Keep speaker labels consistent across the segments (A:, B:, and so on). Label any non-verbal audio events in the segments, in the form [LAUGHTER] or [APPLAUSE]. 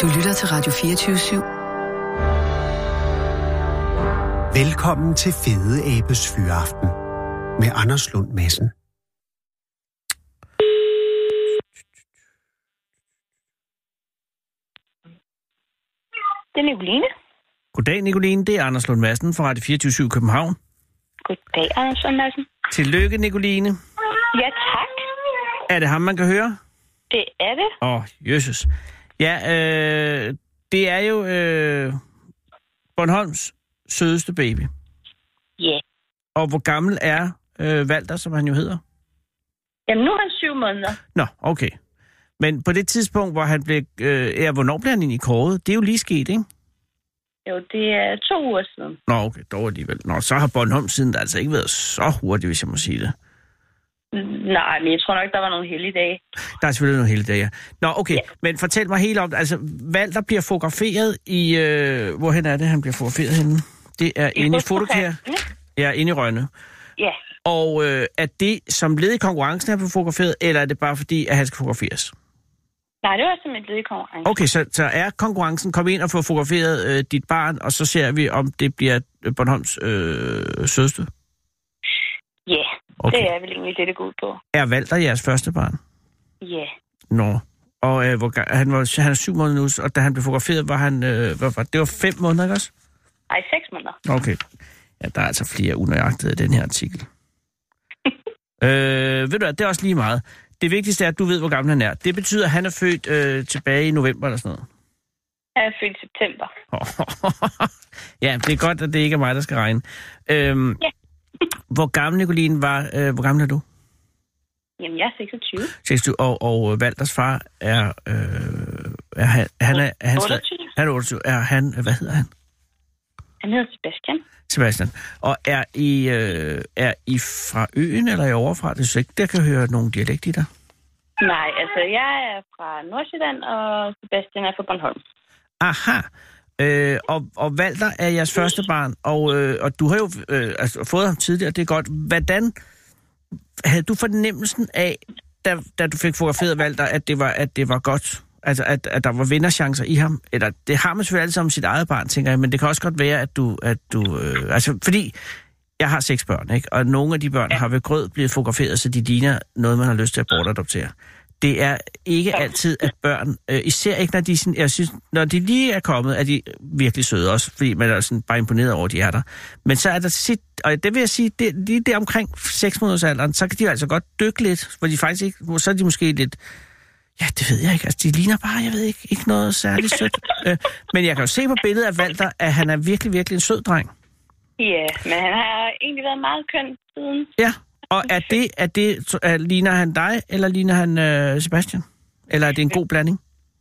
A: Du lytter til Radio 24 /7.
B: Velkommen til Fede Abes Fyraften med Anders Lund Madsen.
C: Det er Nicoline.
D: Goddag, Nicoline. Det er Anders Lund Madsen fra Radio 24 København.
C: Goddag, Anders Lund Madsen.
D: Tillykke, Nicoline.
C: Ja, tak.
D: Er det ham, man kan høre?
C: Det er det.
D: Åh, oh, jøsses. Ja, øh, det er jo øh, Bornholms sødeste baby.
C: Ja. Yeah.
D: Og hvor gammel er øh, Valter, som han jo hedder?
C: Jamen, nu er han syv måneder.
D: Nå, okay. Men på det tidspunkt, hvor han blev... Øh, ja, hvornår blev han egentlig kåret? Det er jo lige sket, ikke?
C: Jo, det er to uger siden.
D: Nå, okay, dog alligevel. Nå, så har Bornholm siden der altså ikke været så hurtigt, hvis jeg må sige det.
C: Nej, men jeg tror nok, der var nogle heldige dage.
D: Der er selvfølgelig nogle heldige dage, ja. Nå, okay, ja. men fortæl mig helt om. Altså, Valter bliver fotograferet i... Øh, hvorhen er det, han bliver fotograferet henne? Det er I inde i Fotokær. Ja, inde i Rønne.
C: Ja.
D: Og øh, er det som led i konkurrencen, han bliver fotograferet, eller er det bare fordi, at han skal fotograferes?
C: Nej, det var som et led i konkurrencen.
D: Okay, så, så er konkurrencen, kom ind og få fotograferet øh, dit barn, og så ser vi, om det bliver Bornholms øh, sødeste?
C: Ja, okay. det er vel egentlig det, det går ud på.
D: Er Valter jeres første barn?
C: Ja.
D: Nå. Og øh, hvor, han, var, han er syv måneder nu, og da han blev fotograferet, var han... Øh, hvad var, det var fem måneder, ikke også?
C: Nej, seks måneder.
D: Okay. Ja, der er altså flere unøjagtigheder i den her artikel. [LAUGHS] øh, ved du hvad, det er også lige meget. Det vigtigste er, at du ved, hvor gammel han er. Det betyder, at han er født øh, tilbage i november eller sådan noget.
C: Han er født i september. [LAUGHS]
D: ja, det er godt, at det ikke er mig, der skal regne. Øhm, ja. Hvor gammel, Nicoline, var... Øh, hvor gammel er du?
C: Jamen, jeg er 26.
D: 26, og, og Valders far er... Øh, er han, han er, er han
C: 28.
D: Han er 28. Er han... Hvad hedder han?
C: Han hedder Sebastian.
D: Sebastian. Og er I, øh, er I fra øen, eller er I overfra? Det er ikke, der kan høre nogle dialekt i dig.
C: Nej, altså jeg er fra Nordsjælland, og Sebastian er fra Bornholm.
D: Aha. Øh, og, og Valter er jeres første barn, og, øh, og du har jo øh, altså, fået ham tidligere, det er godt. Hvordan havde du fornemmelsen af, da, da du fik fotograferet Valter, at det var, at det var godt? Altså, at, at der var vinderchancer i ham? Eller, det har man selvfølgelig altid om sit eget barn, tænker jeg, men det kan også godt være, at du... At du øh, altså, fordi jeg har seks børn, ikke? Og nogle af de børn har ved grød blevet fotograferet, så de ligner noget, man har lyst til at bortadoptere. Det er ikke altid, at børn, øh, især ikke når de, sådan, jeg synes, når de lige er kommet, er de virkelig søde også, fordi man er sådan bare imponeret over, at de er der. Men så er der sit, og det vil jeg sige, det, lige der omkring 6 måneders alderen, så kan de altså godt dykke lidt, hvor de faktisk ikke, så er de måske lidt, ja, det ved jeg ikke, altså de ligner bare, jeg ved ikke, ikke noget særligt sødt. [LAUGHS] øh, men jeg kan jo se på billedet af Walter, at han er virkelig, virkelig en sød dreng.
C: Ja, men han har egentlig været meget køn siden.
D: Ja, og er det, er det er, ligner han dig, eller ligner han øh, Sebastian? Eller er det en god blanding?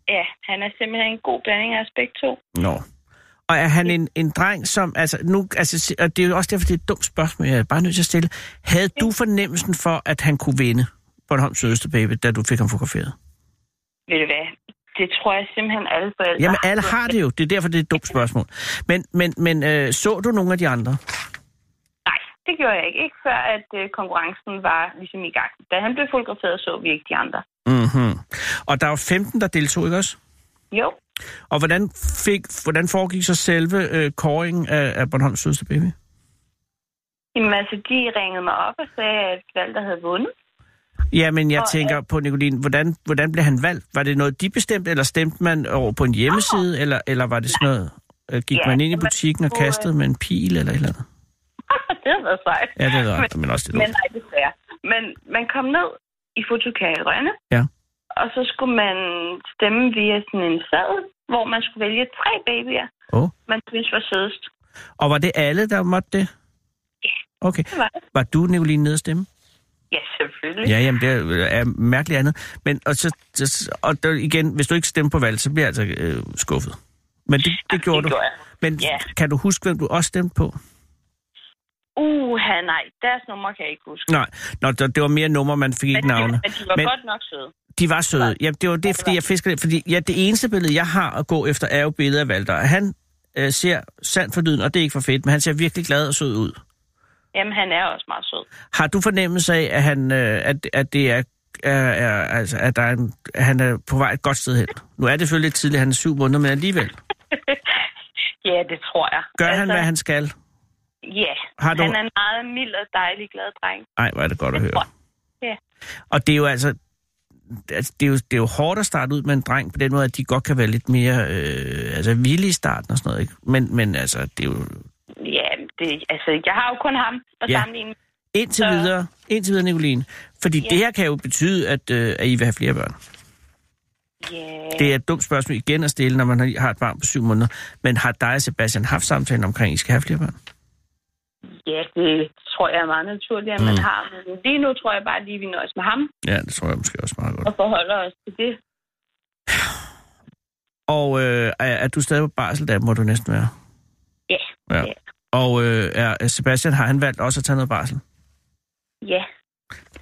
C: Ja, han er simpelthen en god blanding af os begge to.
D: Nå. Og er han en, en dreng, som... Altså, nu, altså, og det er jo også derfor, det er et dumt spørgsmål, jeg er bare nødt til at stille. Havde du fornemmelsen for, at han kunne vinde Bornholms sødeste baby, da du fik ham fotograferet?
C: Ved du hvad? Det tror jeg simpelthen alle forældre
D: Jamen, alle har det jo. Det er derfor, det er et dumt spørgsmål. Men, men, men øh, så du nogle af de andre?
C: Det gjorde jeg ikke. Ikke før, at øh, konkurrencen var ligesom i gang. Da han blev fotograferet, så vi ikke de andre.
D: Mm-hmm. Og der var 15, der deltog, ikke også?
C: Jo.
D: Og hvordan, fik, hvordan foregik så selve øh, kåringen af, af Bornholms sødeste baby?
C: Jamen altså, de ringede mig op og sagde, at Valter havde vundet.
D: Ja, men jeg
C: Og,
D: tænker på, Nicoline, hvordan, hvordan blev han valgt? Var det noget, de bestemte, eller stemte man over på en hjemmeside, eller, eller var det sådan noget, øh, gik
C: Ja,
D: man ind i butikken og
C: på,
D: kastede med en pil eller et eller andet? [LAUGHS]
C: det havde været sejt.
D: Ja, det er det, men også det
C: Men nej, desværre. Men man kom ned i i Rønne,
D: Ja.
C: og så skulle man stemme via sådan en sadel, hvor man skulle vælge tre babyer,
D: Åh.
C: man synes var sødest.
D: Og var det alle, der måtte det?
C: Ja.
D: Okay.
C: Det var det.
D: Var du, Nicoline, nede at stemme?
C: Ja, selvfølgelig.
D: Ja, jamen, det er, mærkeligt andet. Men og så, og der, igen, hvis du ikke stemmer på valg, så bliver jeg altså øh, skuffet. Men det, det gjorde
C: det
D: du.
C: gjorde jeg.
D: Men
C: Ja.
D: kan du huske, hvem du også stemte på?
C: Uh, nej, deres nummer kan jeg ikke huske.
D: Nej, Nå, det, det var mere numre, man fik ikke
C: men, de,
D: navne.
C: men de var
D: Men-
C: godt nok søde.
D: De var søde. Ja, det var det, fordi jeg fiskede Fordi ja, det eneste billede, jeg har at gå efter, er jo billedet af Valter. Han øh, ser sandt for dyden, og det er ikke for fedt, men han ser virkelig glad og sød ud.
C: Jamen, han er også meget sød.
D: Har du fornemmelse af, at, han, øh, at, at det er er, er, altså, at, der er en, at han er på vej et godt sted hen. Nu er det selvfølgelig lidt tidligt, han er syv måneder, men alligevel. [LAUGHS]
C: Ja, det tror jeg.
D: Gør altså, han, hvad han skal?
C: Ja,
D: Har du-
C: han er en meget mild og dejlig glad dreng.
D: Nej, hvor er det godt at høre.
C: Ja.
D: Og det er jo altså... altså, Det er, jo, det er jo hårdt at starte ud med en dreng på den måde, at de godt kan være lidt mere øh, altså, vilde i starten og sådan noget. Ikke? Men, men altså, det er jo
C: Ja, det, altså, jeg har jo kun ham at
D: Ja.
C: sammenligne.
D: indtil
C: Så-
D: videre, indtil videre, Nicoline. Fordi
C: Ja.
D: det her kan jo betyde, at, øh, at I vil have flere børn.
C: Ja,
D: Det er et dumt spørgsmål igen at stille, når man har- har et barn på syv måneder. Men har dig og Sebastian haft samtalen omkring, at I skal have flere børn?
C: Ja, det tror jeg er meget naturligt, at man har. Men lige nu tror jeg bare lige, vi nøjes med ham
D: Ja, det tror jeg måske også meget godt.
C: og forholder os til det.
D: Og øh, er, er du stadig på barsel, der må du næsten være?
C: Ja,
D: Ja.
C: Ja.
D: Og øh, er Sebastian, har han valgt også at tage noget barsel?
C: ja.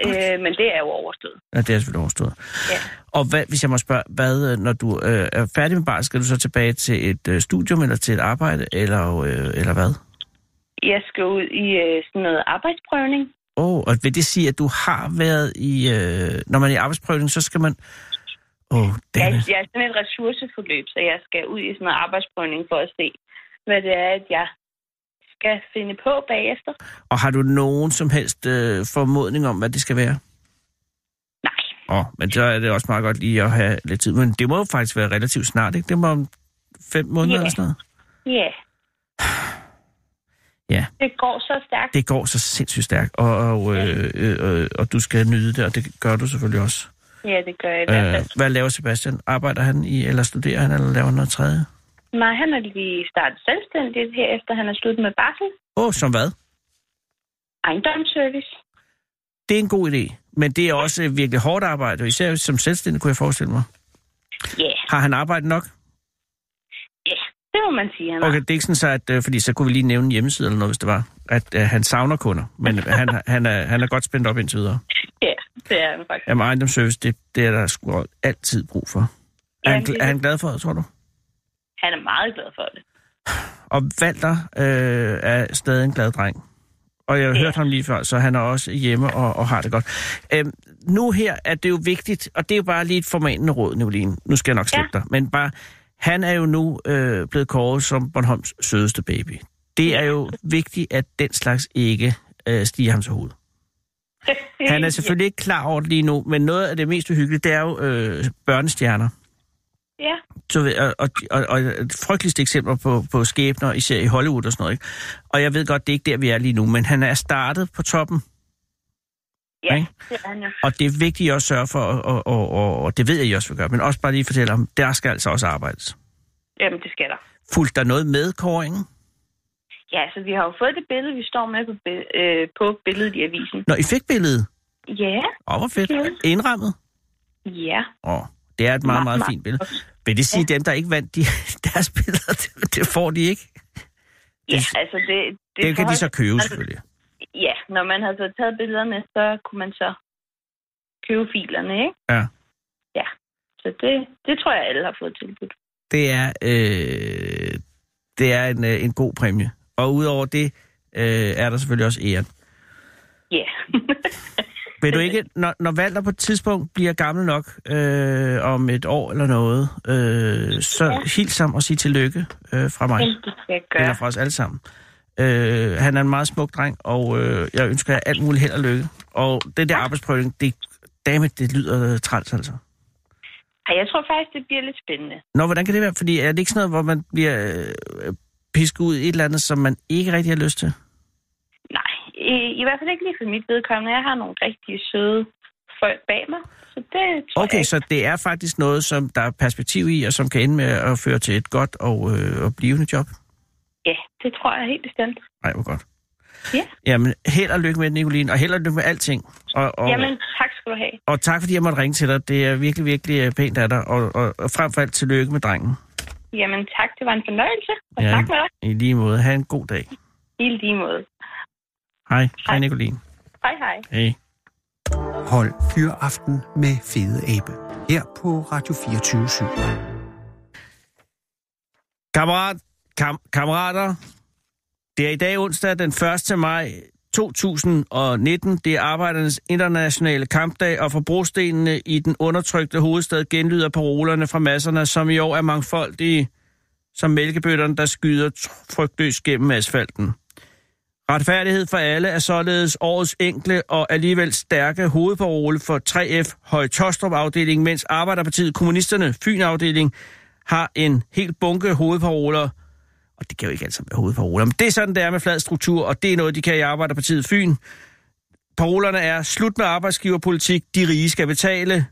C: Øh, men det er jo overstået.
D: Ja, det er selvfølgelig overstået.
C: Ja.
D: Og hvad, hvis jeg må spørge, hvad, øh, når du øh, er færdig med barsel, skal du så tilbage til et øh, studium eller til et arbejde, eller, øh, eller hvad?
C: Jeg skal ud i øh, sådan noget arbejdsprøvning.
D: Åh, oh, og vil det sige, at du har været i... Øh, når man er i arbejdsprøvning, så skal man... Åh, oh,
C: Jeg, jeg er sådan et ressourceforløb, så jeg skal ud i sådan noget arbejdsprøvning for at se, hvad det er, at jeg skal finde på bagefter.
D: Og har du nogen som helst øh, formodning om, hvad det skal være?
C: Nej,
D: Åh, oh, men så er det også meget godt lige at have lidt tid. Men det må jo faktisk være relativt snart, ikke? Det må om fem måneder
C: Ja.
D: eller sådan noget.
C: ja.
D: Ja.
C: Det går så stærkt.
D: Det går så sindssygt stærkt, og, og, øh, øh, øh, og du skal nyde det, og det gør du selvfølgelig også.
C: Ja, det gør jeg i hvert
D: Øh,
C: fald.
D: hvad laver Sebastian? Arbejder han i, eller studerer han, eller laver han noget tredje?
C: Nej, han er lige startet selvstændigt her, efter han er sluttet med barsel.
D: Åh, oh, som hvad?
C: Ejendomsservice.
D: Det er en god idé, men det er også øh, virkelig hårdt arbejde, især som selvstændig kunne jeg forestille mig.
C: Ja,
D: Har han arbejdet nok?
C: Det må man sige, han har.
D: Okay, det er ikke sådan så, at, øh, fordi så kunne vi lige nævne en hjemmeside eller noget, hvis det var, at øh, han savner kunder, men [LAUGHS] han, han, er, han er godt spændt op indtil videre.
C: Ja, det er han faktisk.
D: Jamen, ejendomsservice, det, det er der sgu altid brug for. Er han,
C: Jamen, det-
D: er han glad for det, tror du?
C: Han er meget glad for det.
D: Og Walter øh, er stadig en glad dreng. Og jeg har
C: Ja.
D: hørt ham lige før, så han er også hjemme og, og har det godt. Øhm, nu her er det jo vigtigt, og det er jo bare lige et formanende råd, Nicoline. Nu skal jeg nok slippe ja. dig. Men bare, han er jo nu øh, blevet kåret som Bornholms sødeste baby. Det er jo vigtigt, at den slags ikke øh, stiger ham til hovedet. [LAUGHS] Han er selvfølgelig ikke klar over det lige nu, men noget af det mest uhyggelige, det er jo øh, børnestjerner.
C: Ja,
D: Så, og, og, og, frygteligste eksempler på, på skæbner, især i Hollywood og sådan noget. Ikke? Og jeg ved godt, det er ikke der, vi er lige nu, men han er startet på toppen,
C: ja,
D: Ikke?
C: det er han jo.
D: og det er vigtigt at også sørge for, og, og, og, og, det ved jeg, I også vil gøre, men også bare lige fortælle ham, der skal altså også arbejdes.
C: Jamen, det skal der.
D: Fulgte der noget med kåringen?
C: Ja, så vi har jo fået det billede, vi står med på, øh, på billedet i avisen.
D: Når I fik billedet?
C: Ja,
D: Åh, hvor fedt.
C: Ja.
D: Indrammet?
C: ja.
D: Åh, det er et meget,
C: Meget,
D: meget fint billede. Vil det sige, at dem, der ikke vandt de, [LAUGHS] deres billeder, det, det får de ikke?
C: Ja, altså det... Det,
D: Det, det kan de så købe,
C: Altså,
D: selvfølgelig.
C: Ja, når man har så taget billederne, så kunne man så købe filerne, ikke?
D: Ja.
C: Ja, så det, det tror jeg, alle har fået tilbudt.
D: det er, øh, det er en, øh, en god præmie. Og udover det, øh, er der selvfølgelig også æren.
C: Ja. [LAUGHS]
D: Vil du ikke, når, når Valter på et tidspunkt bliver gammel nok, øh, om et år eller noget, øh, så ja. Hils ham og sig tillykke øh, fra mig,
C: det skal jeg gøre.
D: eller fra os alle sammen. Øh, han er en meget smuk dreng, og øh, jeg ønsker jer alt muligt held og lykke. Og den der arbejdsprøvning, det, dammit, det lyder træls altså.
C: Ej, jeg tror faktisk, det bliver lidt spændende.
D: Nå, hvordan kan det være? Fordi er det ikke sådan noget, hvor man bliver øh, pisket ud i et eller andet, som man ikke rigtig har lyst til?
C: Nej, i, i hvert fald ikke lige for mit vedkommende. Jeg har nogle rigtig søde folk bag mig, så det tror
D: Okay,
C: jeg
D: så det er faktisk noget, som der er perspektiv i, og som kan ende med at føre til et godt og, øh, og blivende job?
C: Det tror jeg helt bestemt.
D: Nej, hvor godt.
C: Ja.
D: Jamen, held og lykke med det, Nicoline, og held og lykke med alting. Og, og,
C: Jamen, tak skal du have.
D: og tak, fordi jeg måtte ringe til dig. Det er virkelig, virkelig øh, pænt af dig, og, og, og frem for alt tillykke med drengen.
C: Jamen, tak. Det var en fornøjelse. Og
D: Ja.
C: tak med dig.
D: I lige måde. Ha' en god dag.
C: I lige måde.
D: Hej. Hej,
C: Hej.
D: Nicoline.
C: Hej, hej.
D: Hej.
B: Hold Fyraften med Fede Abe. Her på Radio 24
D: Kammerat, kam, kammerater, det er i dag onsdag den 1. maj 2019. Det er Arbejdernes Internationale Kampdag, og fra brostenene i den undertrykte hovedstad genlyder parolerne fra masserne, som i år er mangfoldige som mælkebøtterne, der skyder frygtløst gennem asfalten. Retfærdighed for alle er således årets enkle og alligevel stærke hovedparole for 3F Højtostrup afdeling, mens Arbejderpartiet Kommunisterne Fyn afdeling har en helt bunke hovedparoler, og det kan jo ikke altid være hovedparoler, men det er sådan, det er med flad struktur, og det er noget, de kan i Arbejderpartiet Fyn. Parolerne er slut med arbejdsgiverpolitik, de rige skal betale,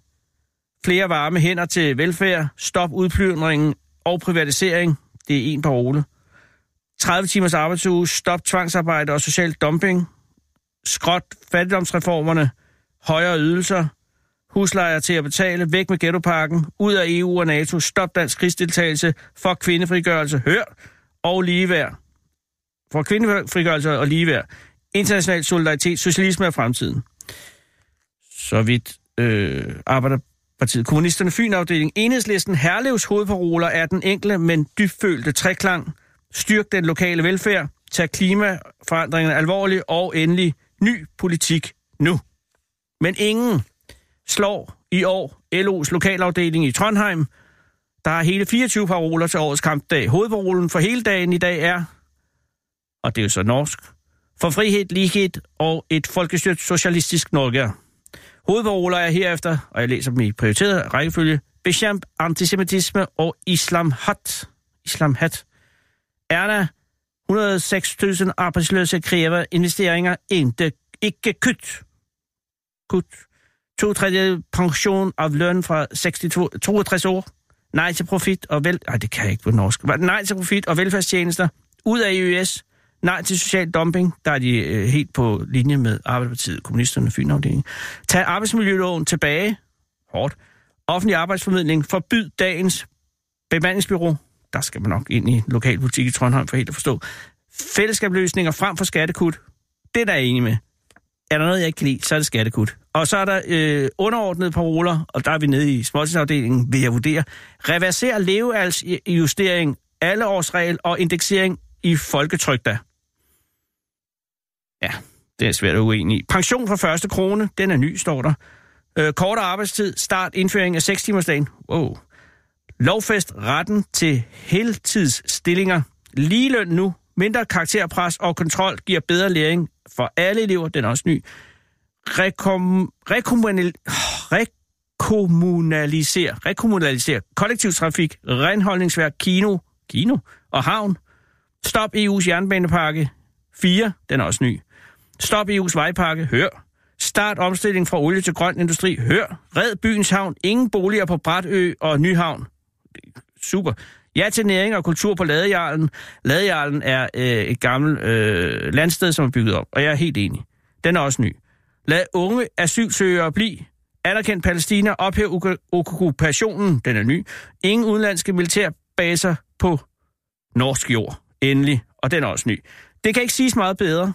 D: flere varme hænder til velfærd, stop udplyndringen og privatisering, det er en parole. 30 timers arbejdsuge, stop tvangsarbejde og social dumping, skråt fattigdomsreformerne, højere ydelser, huslejer til at betale, væk med ghettoparken, ud af EU og NATO, stop dansk krigsdeltagelse, for kvindefrigørelse, hør, og ligeværd. For kvindefrigørelse og ligeværd. International solidaritet, socialisme og fremtiden. Så vidt øh, Arbejderpartiet Kommunisterne Fyn-afdeling. Enhedslisten Herlevs hovedparoler er den enkle, men dybfølte treklang. Styrk den lokale velfærd, tag klimaforandringerne alvorligt og endelig ny politik nu. Men ingen slår i år LO's lokalafdeling i Trondheim. Der er hele 24 paroler til årets kampdag. Hovedparolen for hele dagen i dag er, og det er jo så norsk, for frihed, lighed og et folkestyrt socialistisk Norge. Hovedparoler er herefter, og jeg læser dem i prioriteret rækkefølge, Bechamp, antisemitisme og islam hat. Islam hat. Erna, 106.000 arbejdsløse kræver investeringer, ikke, ikke kut. Kut. To tredje pension af løn fra 62, 62 år. Nej til profit og vel... Ej, det kan jeg ikke på norsk. Nej til profit og velfærdstjenester. Ud af EØS. Nej til social dumping. Der er de øh, helt på linje med Arbejderpartiet, Kommunisterne, Fynafdelingen. Tag arbejdsmiljøloven tilbage. Hårdt. Offentlig arbejdsformidling. Forbyd dagens bemandingsbyrå. Der skal man nok ind i lokalpolitik i Trondheim for helt at forstå. Fællesskabløsninger frem for skattekut. Det der er jeg enig med. Er der noget, jeg ikke kan lide, så er det skattekut. Og så er der øh, underordnede paroler, og der er vi nede i småtidsafdelingen, vil jeg vurdere. Reverser levealdsjustering, alleårsregel og indeksering i folketrykta. Ja, det er svært at uenig i. Pension fra første krone, den er ny, står der. Øh, kortere arbejdstid, start indføring af 6 timers dagen. Wow. Lovfest retten til heltidsstillinger. Ligeløn nu, mindre karakterpres og kontrol giver bedre læring for alle elever, den er også ny. Rekom, rekommunal, rekommunalisere, rekommunalisere kollektivtrafik, renholdningsværk, kino, kino og havn. Stop EU's jernbanepakke 4, den er også ny. Stop EU's vejpakke, hør. Start omstilling fra olie til grøn industri, hør. Red byens havn, ingen boliger på Bratø og Nyhavn. Super. Ja til næring og kultur på Ladejarlen. Ladejarlen er øh, et gammelt øh, landsted, som er bygget op, og jeg er helt enig. Den er også ny. Lad unge asylsøgere blive. Anerkendt Palæstina, ophæv okkupationen, den er ny. Ingen udenlandske militærbaser på norsk jord, endelig, og den er også ny. Det kan ikke siges meget bedre.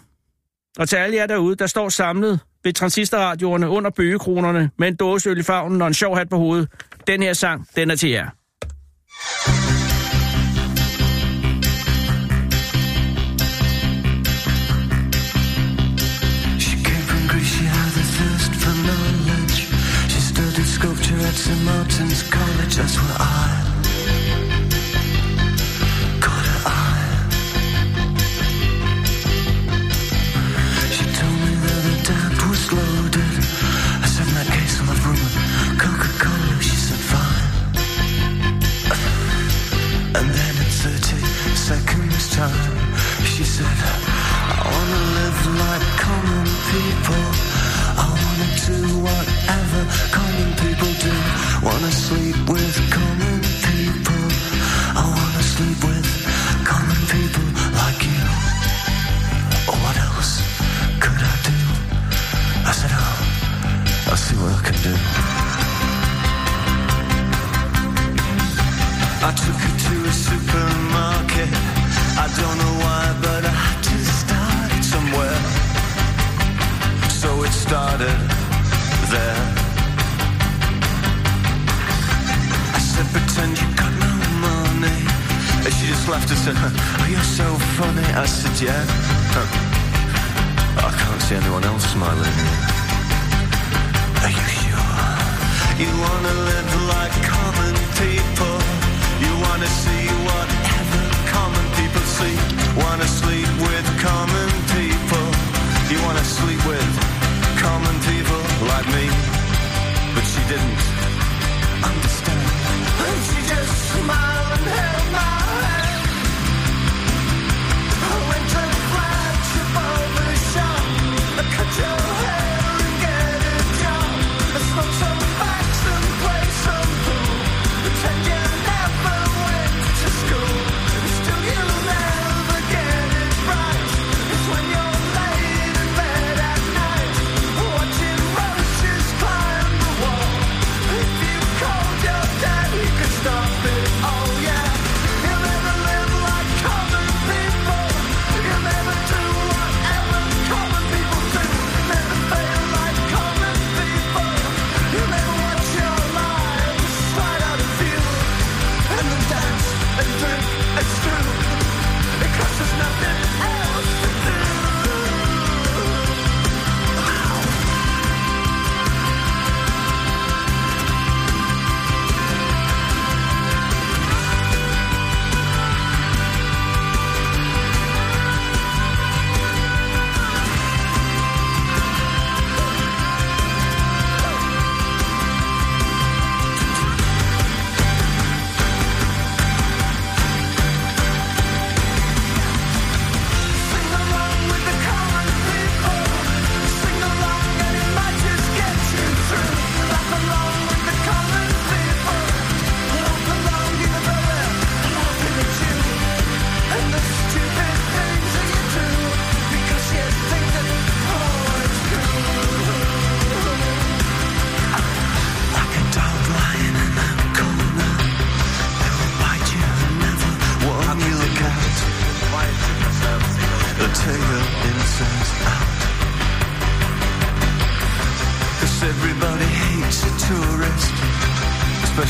D: Og til alle jer derude, der står samlet ved transistorradioerne under bøgekronerne med en dåseøl i favnen og en sjov hat på hovedet. Den her sang, den er til jer.
E: At St. Martin's College, that's where I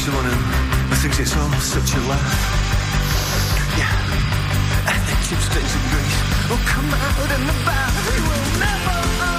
E: each one and I think it's all such a lie. Yeah, and the chips things in Greece will oh, come out in the bath, We will never.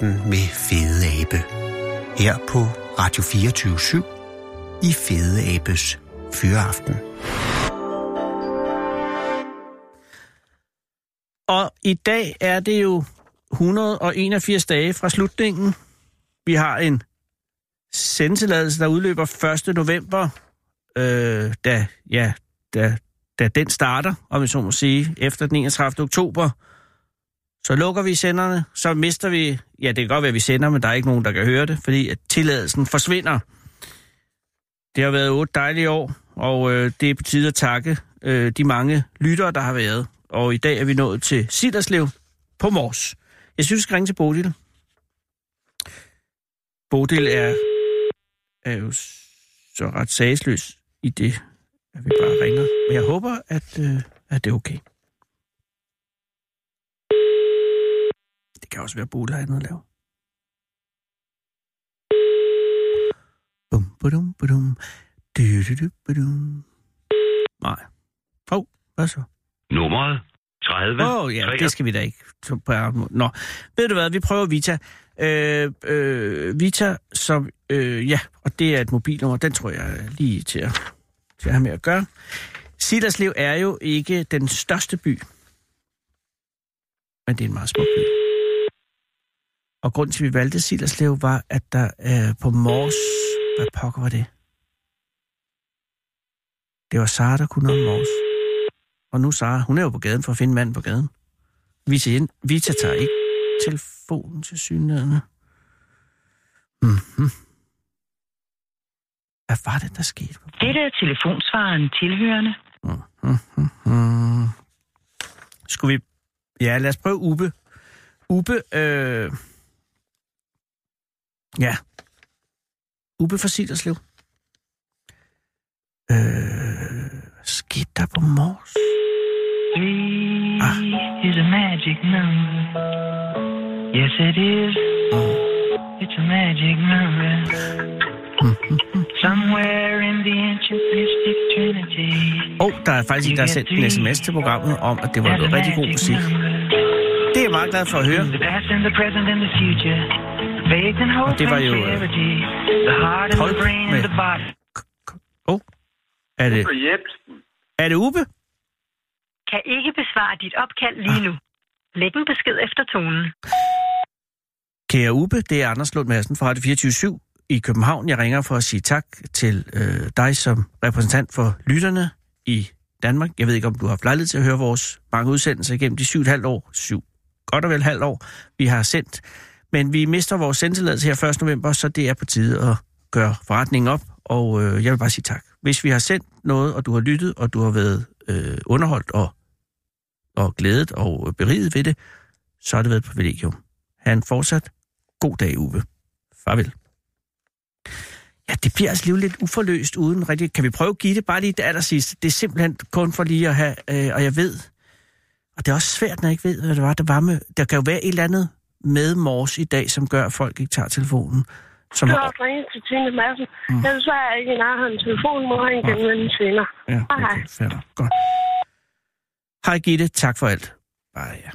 B: Morgenandagten med Fede Abe. Her på Radio 24-7 i Fede Abes Fyraften.
D: Og i dag er det jo 181 dage fra slutningen. Vi har en sendtilladelse, der udløber 1. november, øh, da, ja, da, da den starter, om jeg så må sige, efter den 31. oktober så lukker vi senderne, så mister vi... Ja, det kan godt være, at vi sender, men der er ikke nogen, der kan høre det, fordi at tilladelsen forsvinder. Det har været otte dejlige år, og øh, det er på tide at takke øh, de mange lyttere, der har været. Og i dag er vi nået til Siderslev på Mors. Jeg synes, vi skal ringe til Bodil. Bodil er, er jo så ret sagsløs i det, at vi bare ringer. Men jeg håber, at, øh, at det er okay. Det kan også være, at Bodil har andet at lave. Bum, badum, badum. Du, du, du, badum. Nej. Hov, oh, hvad så?
F: Nummeret 30.
D: Åh, oh, ja, det skal vi da ikke. Nå, ved du hvad, vi prøver Vita. Øh, øh, Vita, som, øh, ja, og det er et mobilnummer, den tror jeg er lige til at, til at have med at gøre. Siderslev er jo ikke den største by, men det er en meget smuk by. Og grunden til, at vi valgte Siderslev, var, at der øh, på Mors... Hvad pokker var det? Det var Sara, der kunne noget Mors. Og nu Sara, hun er jo på gaden for at finde manden på gaden. Vita, Vita tager ikke telefonen til synligheden. Mm-hmm. Hvad var det, der skete?
G: Dette er telefonsvaren tilhørende.
D: Mm-hmm. Skulle vi... Ja, lad os prøve Ube. Ube, øh... Ja. Ube for Siderslev. Øh... Skete der på Mors?
G: Three
D: Ah.
G: is a magic number. Yes, it is. It's a magic number. [LAUGHS] Somewhere in the ancient mystic trinity.
D: Og der er faktisk en, der har sendt en sms til programmet om, at det var noget rigtig god musik. Det er jeg meget glad for at høre.
G: The past and the present and the future. Faith and hope
D: Og det var jo, øh,
G: charity. The heart and
D: Polk
G: the brain and
D: med-
G: the body.
D: Åh, oh. er det, er det Ube?
H: Kan ikke besvare dit opkald lige nu. Læg en besked efter tonen.
D: Kære Ube, det er Anders Lund Madsen fra Radio 24 i København. Jeg ringer for at sige tak til øh, dig som repræsentant for lytterne i Danmark. Jeg ved ikke, om du har haft lejlighed til at høre vores mange udsendelser igennem de syv et halvt år. Syv, godt og vel halvt år, vi har sendt. Men vi mister vores sendtilladelse her 1. november, så det er på tide at gøre forretningen op. Og øh, jeg vil bare sige tak. Hvis vi har sendt noget, og du har lyttet, og du har været øh, underholdt og, og glædet og beriget ved det, så har det været et privilegium. Ha' en fortsat god dag, Uwe. Farvel. Ja, det bliver altså lidt uforløst uden rigtig... Kan vi prøve at give det bare lige det allersidste? Det er simpelthen kun for lige at have... Øh, og jeg ved... Og det er også svært, når jeg ikke ved, hvad det var, der var med... Der kan jo være et eller andet med Mors i dag, som gør, at folk ikke tager telefonen. Som
C: Du
D: har,
C: har ringet til Tine Madsen. Mm. Jeg desværre ikke en af hans telefon, må han genvende senere.
D: ja,
C: hej.
D: okay, fair. Godt. Hej Gitte, tak for alt. Bare ja.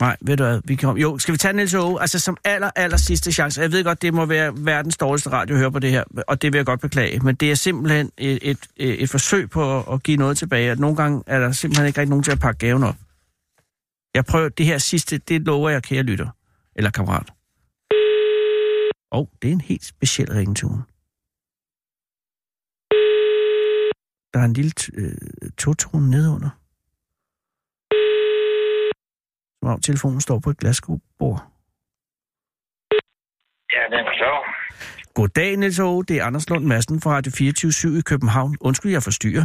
D: Nej, ved du hvad, vi kan... Jo, skal vi tage Niels Åge? Altså som aller, aller sidste chance. Jeg ved godt, det må være verdens dårligste radio at høre på det her, og det vil jeg godt beklage. Men det er simpelthen et, et, et, forsøg på at, at give noget tilbage. At nogle gange er der simpelthen ikke rigtig nogen til at pakke gaven op. Jeg prøver det her sidste, det lover jeg, kære lytter. Eller kammerat. Og det er en helt speciel ringetone. Der er en lille øh, totone nedunder. Som om telefonen står på et glasbord.
I: Ja, den så.
D: Goddag, Niels Åge. Det er Anders Lund Madsen fra Radio 24 i København. Undskyld, jeg forstyrrer.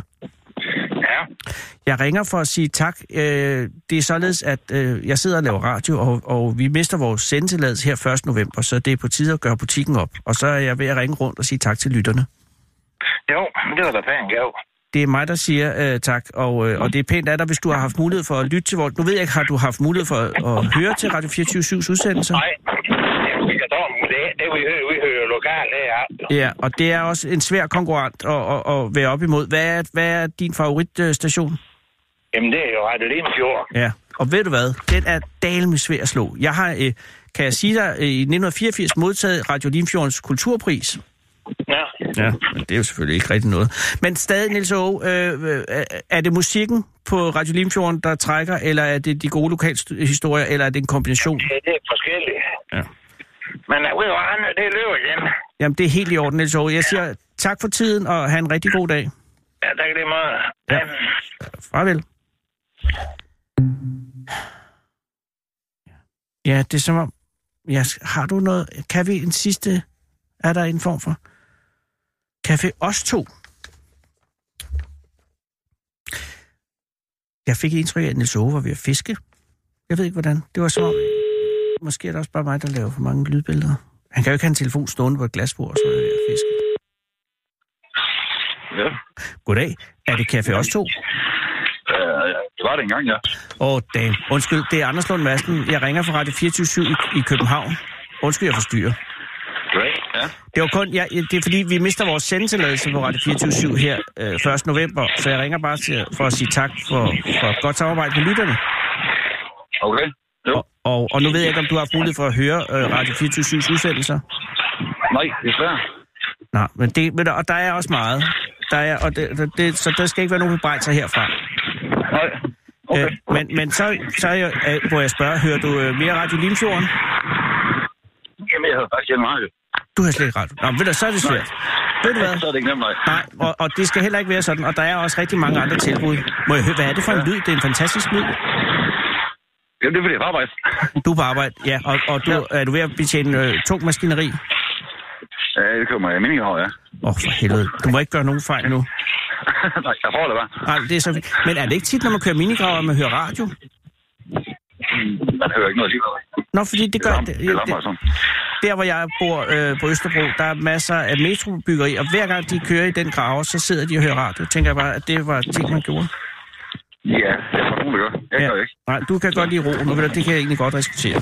D: Jeg ringer for at sige tak. Øh, det er således, at øh, jeg sidder og laver radio, og, og vi mister vores sendetilladelse her 1. november, så det er på tide at gøre butikken op. Og så er jeg ved at ringe rundt og sige tak til lytterne.
I: Jo, det var da pænt gav.
D: Det er mig, der siger øh, tak, og, øh, og det er pænt af dig, hvis du har haft mulighed for at lytte til vores... Nu ved jeg ikke, har du haft mulighed for at, at høre til Radio 24-7's udsendelser?
I: Nej, jeg tror, det, det vi hører, vi hører lokalt, det er.
D: Ja, og det er også en svær konkurrent at, at, at være op imod. Hvad er, hvad er din favoritstation?
I: Jamen, det er jo Radio Limfjord.
D: Ja, og ved du hvad? Den er dalme svær at slå. Jeg har, øh, kan jeg sige dig, øh, i 1984 modtaget Radio Limfjordens kulturpris.
I: Ja.
D: Ja, men det er jo selvfølgelig ikke rigtig noget. Men stadig, Niels Aage, øh, øh, er det musikken på Radio Limfjorden, der trækker, eller er det de gode lokalhistorier, eller er det en kombination?
I: Det, det er forskelligt.
D: Ja.
I: Men jeg ved du, hvad, det løber igen.
D: Jamen, det er helt i orden, Niels Aage. Jeg siger tak for tiden, og have en rigtig god dag.
I: Ja, tak lige meget.
D: Ja. Farvel. Ja, det er som om... Ja, har du noget... Kan vi en sidste... Er der en form for... Café Os to? Jeg fik indtryk af, at Niels Ove var ved at fiske. Jeg ved ikke, hvordan. Det var som om... Måske er det også bare mig, der laver for mange lydbilleder. Han kan jo ikke have en telefon stående på et glasbord, så er at fiske.
J: Ja,
D: Goddag. Er det Café Os to?
J: øh, det var det engang, ja.
D: Åh, oh, damn. Undskyld, det er Anders Lund Madsen. Jeg ringer fra Radio 24 i, i København. Undskyld, jeg forstyrrer.
J: Great, ja.
D: Det var kun, ja, det er fordi, vi mister vores sendetilladelse på Radio 24 her øh, 1. november, så jeg ringer bare til, for at sige tak for, for et godt samarbejde med lytterne.
J: Okay, jo.
D: Og, og, og nu ved jeg ikke, om du har haft mulighed for at høre øh, Radio 24 udsendelser.
J: Nej, desværre.
D: Nej, men det, men der, og der er også meget. Der er, og det, det- så der skal ikke være nogen bebrejdelser herfra.
J: Nej, okay.
D: Øh, men, men så, så er jeg, øh, må jeg spørge, hører du øh, mere Radio Limfjorden?
J: Jamen, jeg havde faktisk hjemme radio.
D: Du har slet ikke radio. Nå, ved du, så er det svært. Ved du hvad?
J: Så er det ikke nemt, nej.
D: Nej, og, og det skal heller ikke være sådan. Og der er også rigtig mange andre tilbud. Må jeg høre, hvad er det for en lyd? Det er en fantastisk lyd.
J: Jamen, det er fordi, jeg er på arbejde.
D: Du er på arbejde, ja. Og, og du, er du ved at betjene øh, tung maskineri?
J: Ja, det kommer jeg meninger over, ja.
D: Åh, oh, for helvede. Du må ikke gøre nogen fejl nu. [LAUGHS]
J: nej, jeg får det bare.
D: Nej, det er så. Men er det ikke tit, når man kører minigraver, at man hører radio?
J: Man hører ikke noget lige.
D: Nå, fordi det gør... Det,
J: det larmer sådan.
D: der, hvor jeg bor øh, på Østerbro, der er masser af metrobyggeri, og hver gang de kører i den graver, så sidder de og hører radio. Tænker jeg bare, at det var ting, man gjorde.
J: Ja, det er for nogen, gør. Jeg
D: Ja.
J: gør ikke.
D: Nej, du kan godt lide ro, men ved du, det kan jeg egentlig godt respektere.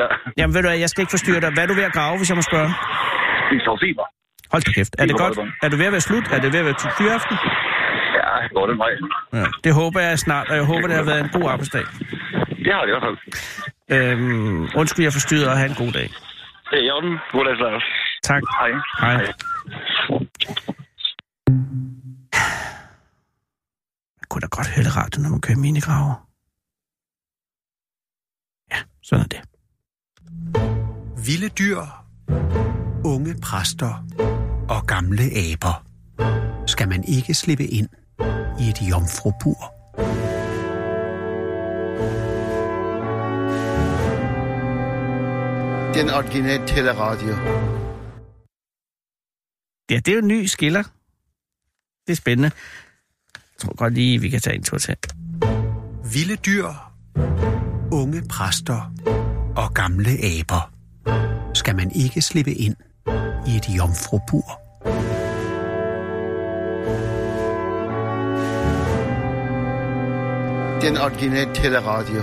J: Ja,
D: Jamen ved du jeg skal ikke forstyrre dig. Hvad er du ved at grave, hvis jeg må spørge?
J: det er så fiber.
D: Hold da kæft. Er det godt? Er det ved at være slut? Er det ved at være fyraften?
J: Ja, det går den vej.
D: Ja, det håber jeg snart, og jeg håber, det har været en god arbejdsdag.
J: Det har det i hvert fald.
D: Øhm, undskyld, jeg forstyrrer, og have en god dag.
J: Det er i orden. God dag, Lars.
D: Tak.
J: Hej.
D: Hej. Man kunne da godt høre det radio, når man kører minigraver. Ja, sådan er det.
B: Vilde dyr, unge præster og gamle aber skal man ikke slippe ind i et jomfrubur.
K: Den originale teleradio.
D: Ja, det er jo en ny skiller. Det er spændende. Jeg tror godt lige, vi kan tage en tur til.
B: Vilde dyr, unge præster og gamle aber skal man ikke slippe ind i et jomfrubur.
K: Den originale teleradio. [SIGHS]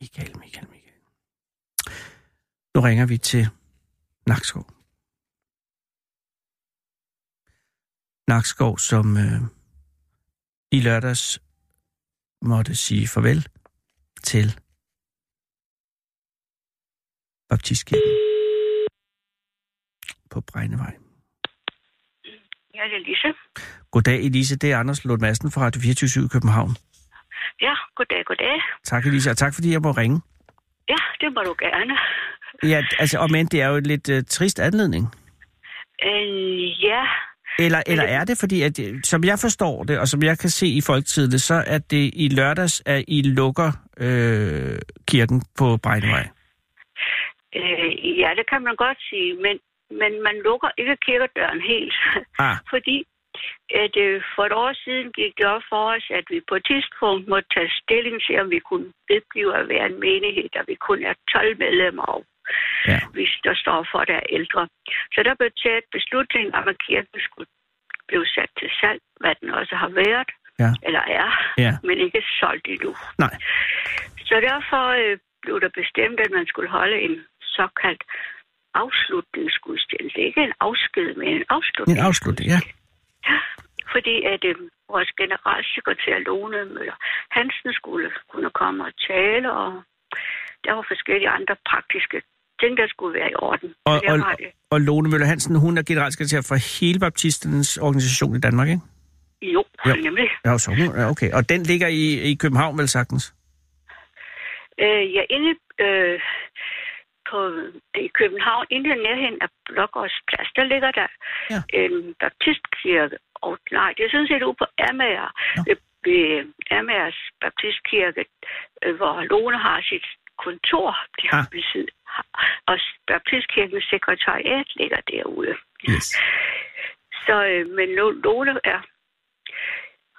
D: Michael, Michael, Michael. Nu ringer vi til Nakskov. Nakskov, som øh, i lørdags måtte sige farvel til Baptistkirken på Bregnevej.
L: Ja, det er Lise.
D: Goddag, Elise. Det er Anders Lund Madsen fra Radio 24 i København.
L: Ja, goddag, goddag.
D: Tak, Elise, og tak fordi jeg må ringe.
L: Ja, det må du gerne.
D: Ja, altså, og men det er jo et lidt uh, trist anledning.
L: Øh, ja,
D: Eller, eller er det, fordi, at, øh, som jeg forstår det, og som jeg kan se i Folketidene, så er det i lørdags, at I lukker øh, kirken på Bregnevej.
L: øh, ja, det kan man godt sige, men, men man lukker ikke kirkedøren helt.
D: Ah. [LAUGHS]
L: Fordi at, øh, for et år siden gik det op for os, at vi på et tidspunkt måtte tage stilling til, om vi kunne vedblive at være en menighed, der vi kun er 12 medlemmer og
D: Ja.
L: hvis der står for, der er ældre. Så der blev taget beslutning om, at kirken skulle blive sat til salg, hvad den også har været,
D: Ja.
L: eller er,
D: Ja.
L: men ikke solgt endnu.
D: Nej.
L: Så derfor øh, blev der bestemt, at man skulle holde en såkaldt afslutningsgudstjeneste. Ikke en afsked, men en afslutning.
D: En afslutning, ja.
L: Fordi at øh, vores generalsekretær Lone Møller Hansen skulle kunne komme og tale, og der var forskellige andre praktiske ting, der skulle være i orden.
D: Og, og, og Lone Møller Hansen, hun er generalsekretær for hele baptisternes organisation i Danmark, ikke?
L: Jo,
D: Jo.
L: nemlig.
D: Ja, så hun, ja, okay. Og den ligger i, i København, vel sagtens?
L: Øh, ja, inde øh, på, i København, inde nærheden af Blågårds Plads, der ligger der
D: Ja.
L: en baptistkirke. Og nej, det er sådan set ude på Amager, ved, ved Amers Baptistkirke, øh, hvor Lone har sit kontor, de har
D: Ah.
L: besid, og Baptistkirkens sekretariat ligger derude.
D: Yes.
L: Så, øh, men Lo- Lone er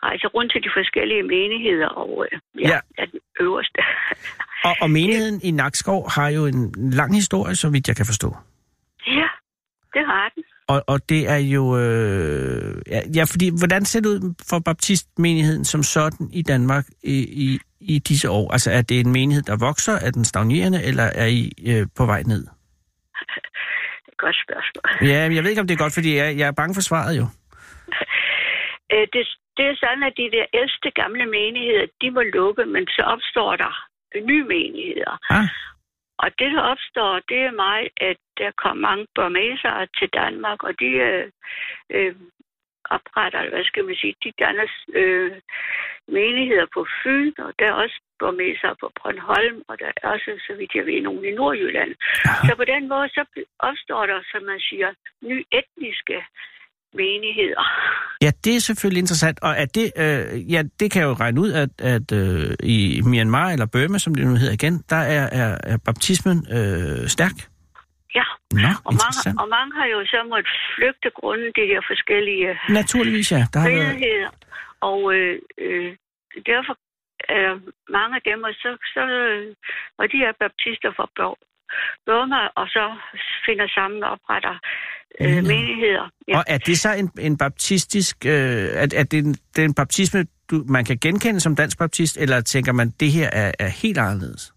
L: rejser rundt til de forskellige menigheder, og øh, ja,
D: Ja.
L: ja. er den øverste. [LAUGHS]
D: Og, og menigheden i Nakskov har jo en lang historie, så vidt jeg kan forstå.
L: ja, det har den.
D: Og, og det er jo... Øh, ja, ja, fordi hvordan ser det ud for baptistmenigheden som sådan i Danmark i, i, i disse år? Altså er det en menighed, der vokser? Er den stagnerende, eller er I øh, på vej ned?
L: Det er et godt spørgsmål.
D: Ja, men jeg ved ikke, om det er godt, fordi jeg, jeg er bange for svaret jo. [LAUGHS]
L: Øh, det, det er sådan, at de der ældste gamle menigheder, de må lukke, men så opstår der nye menigheder.
D: Ah.
L: Og det, der opstår, det er mig, at der kom mange burmesere til Danmark, og de øh, øh, opretter, hvad skal man sige, de danner øh, menigheder på Fyn, og der er også burmesere på Bornholm, og der er også, så vidt jeg ved, nogen i Nordjylland.
D: Aha.
L: Så på den måde, så opstår der, som man siger, nye etniske menigheder.
D: Ja, det er selvfølgelig interessant. Og at det, øh, ja, det kan jeg jo regne ud, at, at øh, i Myanmar, eller Burma, som det nu hedder igen, der er, er, er baptismen øh, stærk.
L: Ja,
D: Nå,
L: og mange, og mange har jo så måttet flygte grundet de der forskellige
D: Naturligvis, ja. Der har været...
L: Og øh, øh, derfor er mange af dem, og, så, så, øh, og de er baptister fra Bur- Burma, og så finder sammen og opretter øh, menigheder.
D: Ja. Og er det så en, en baptistisk... Øh, er, er det en, det er en baptisme, du, man kan genkende som dansk baptist, eller tænker man, det her er, er helt anderledes?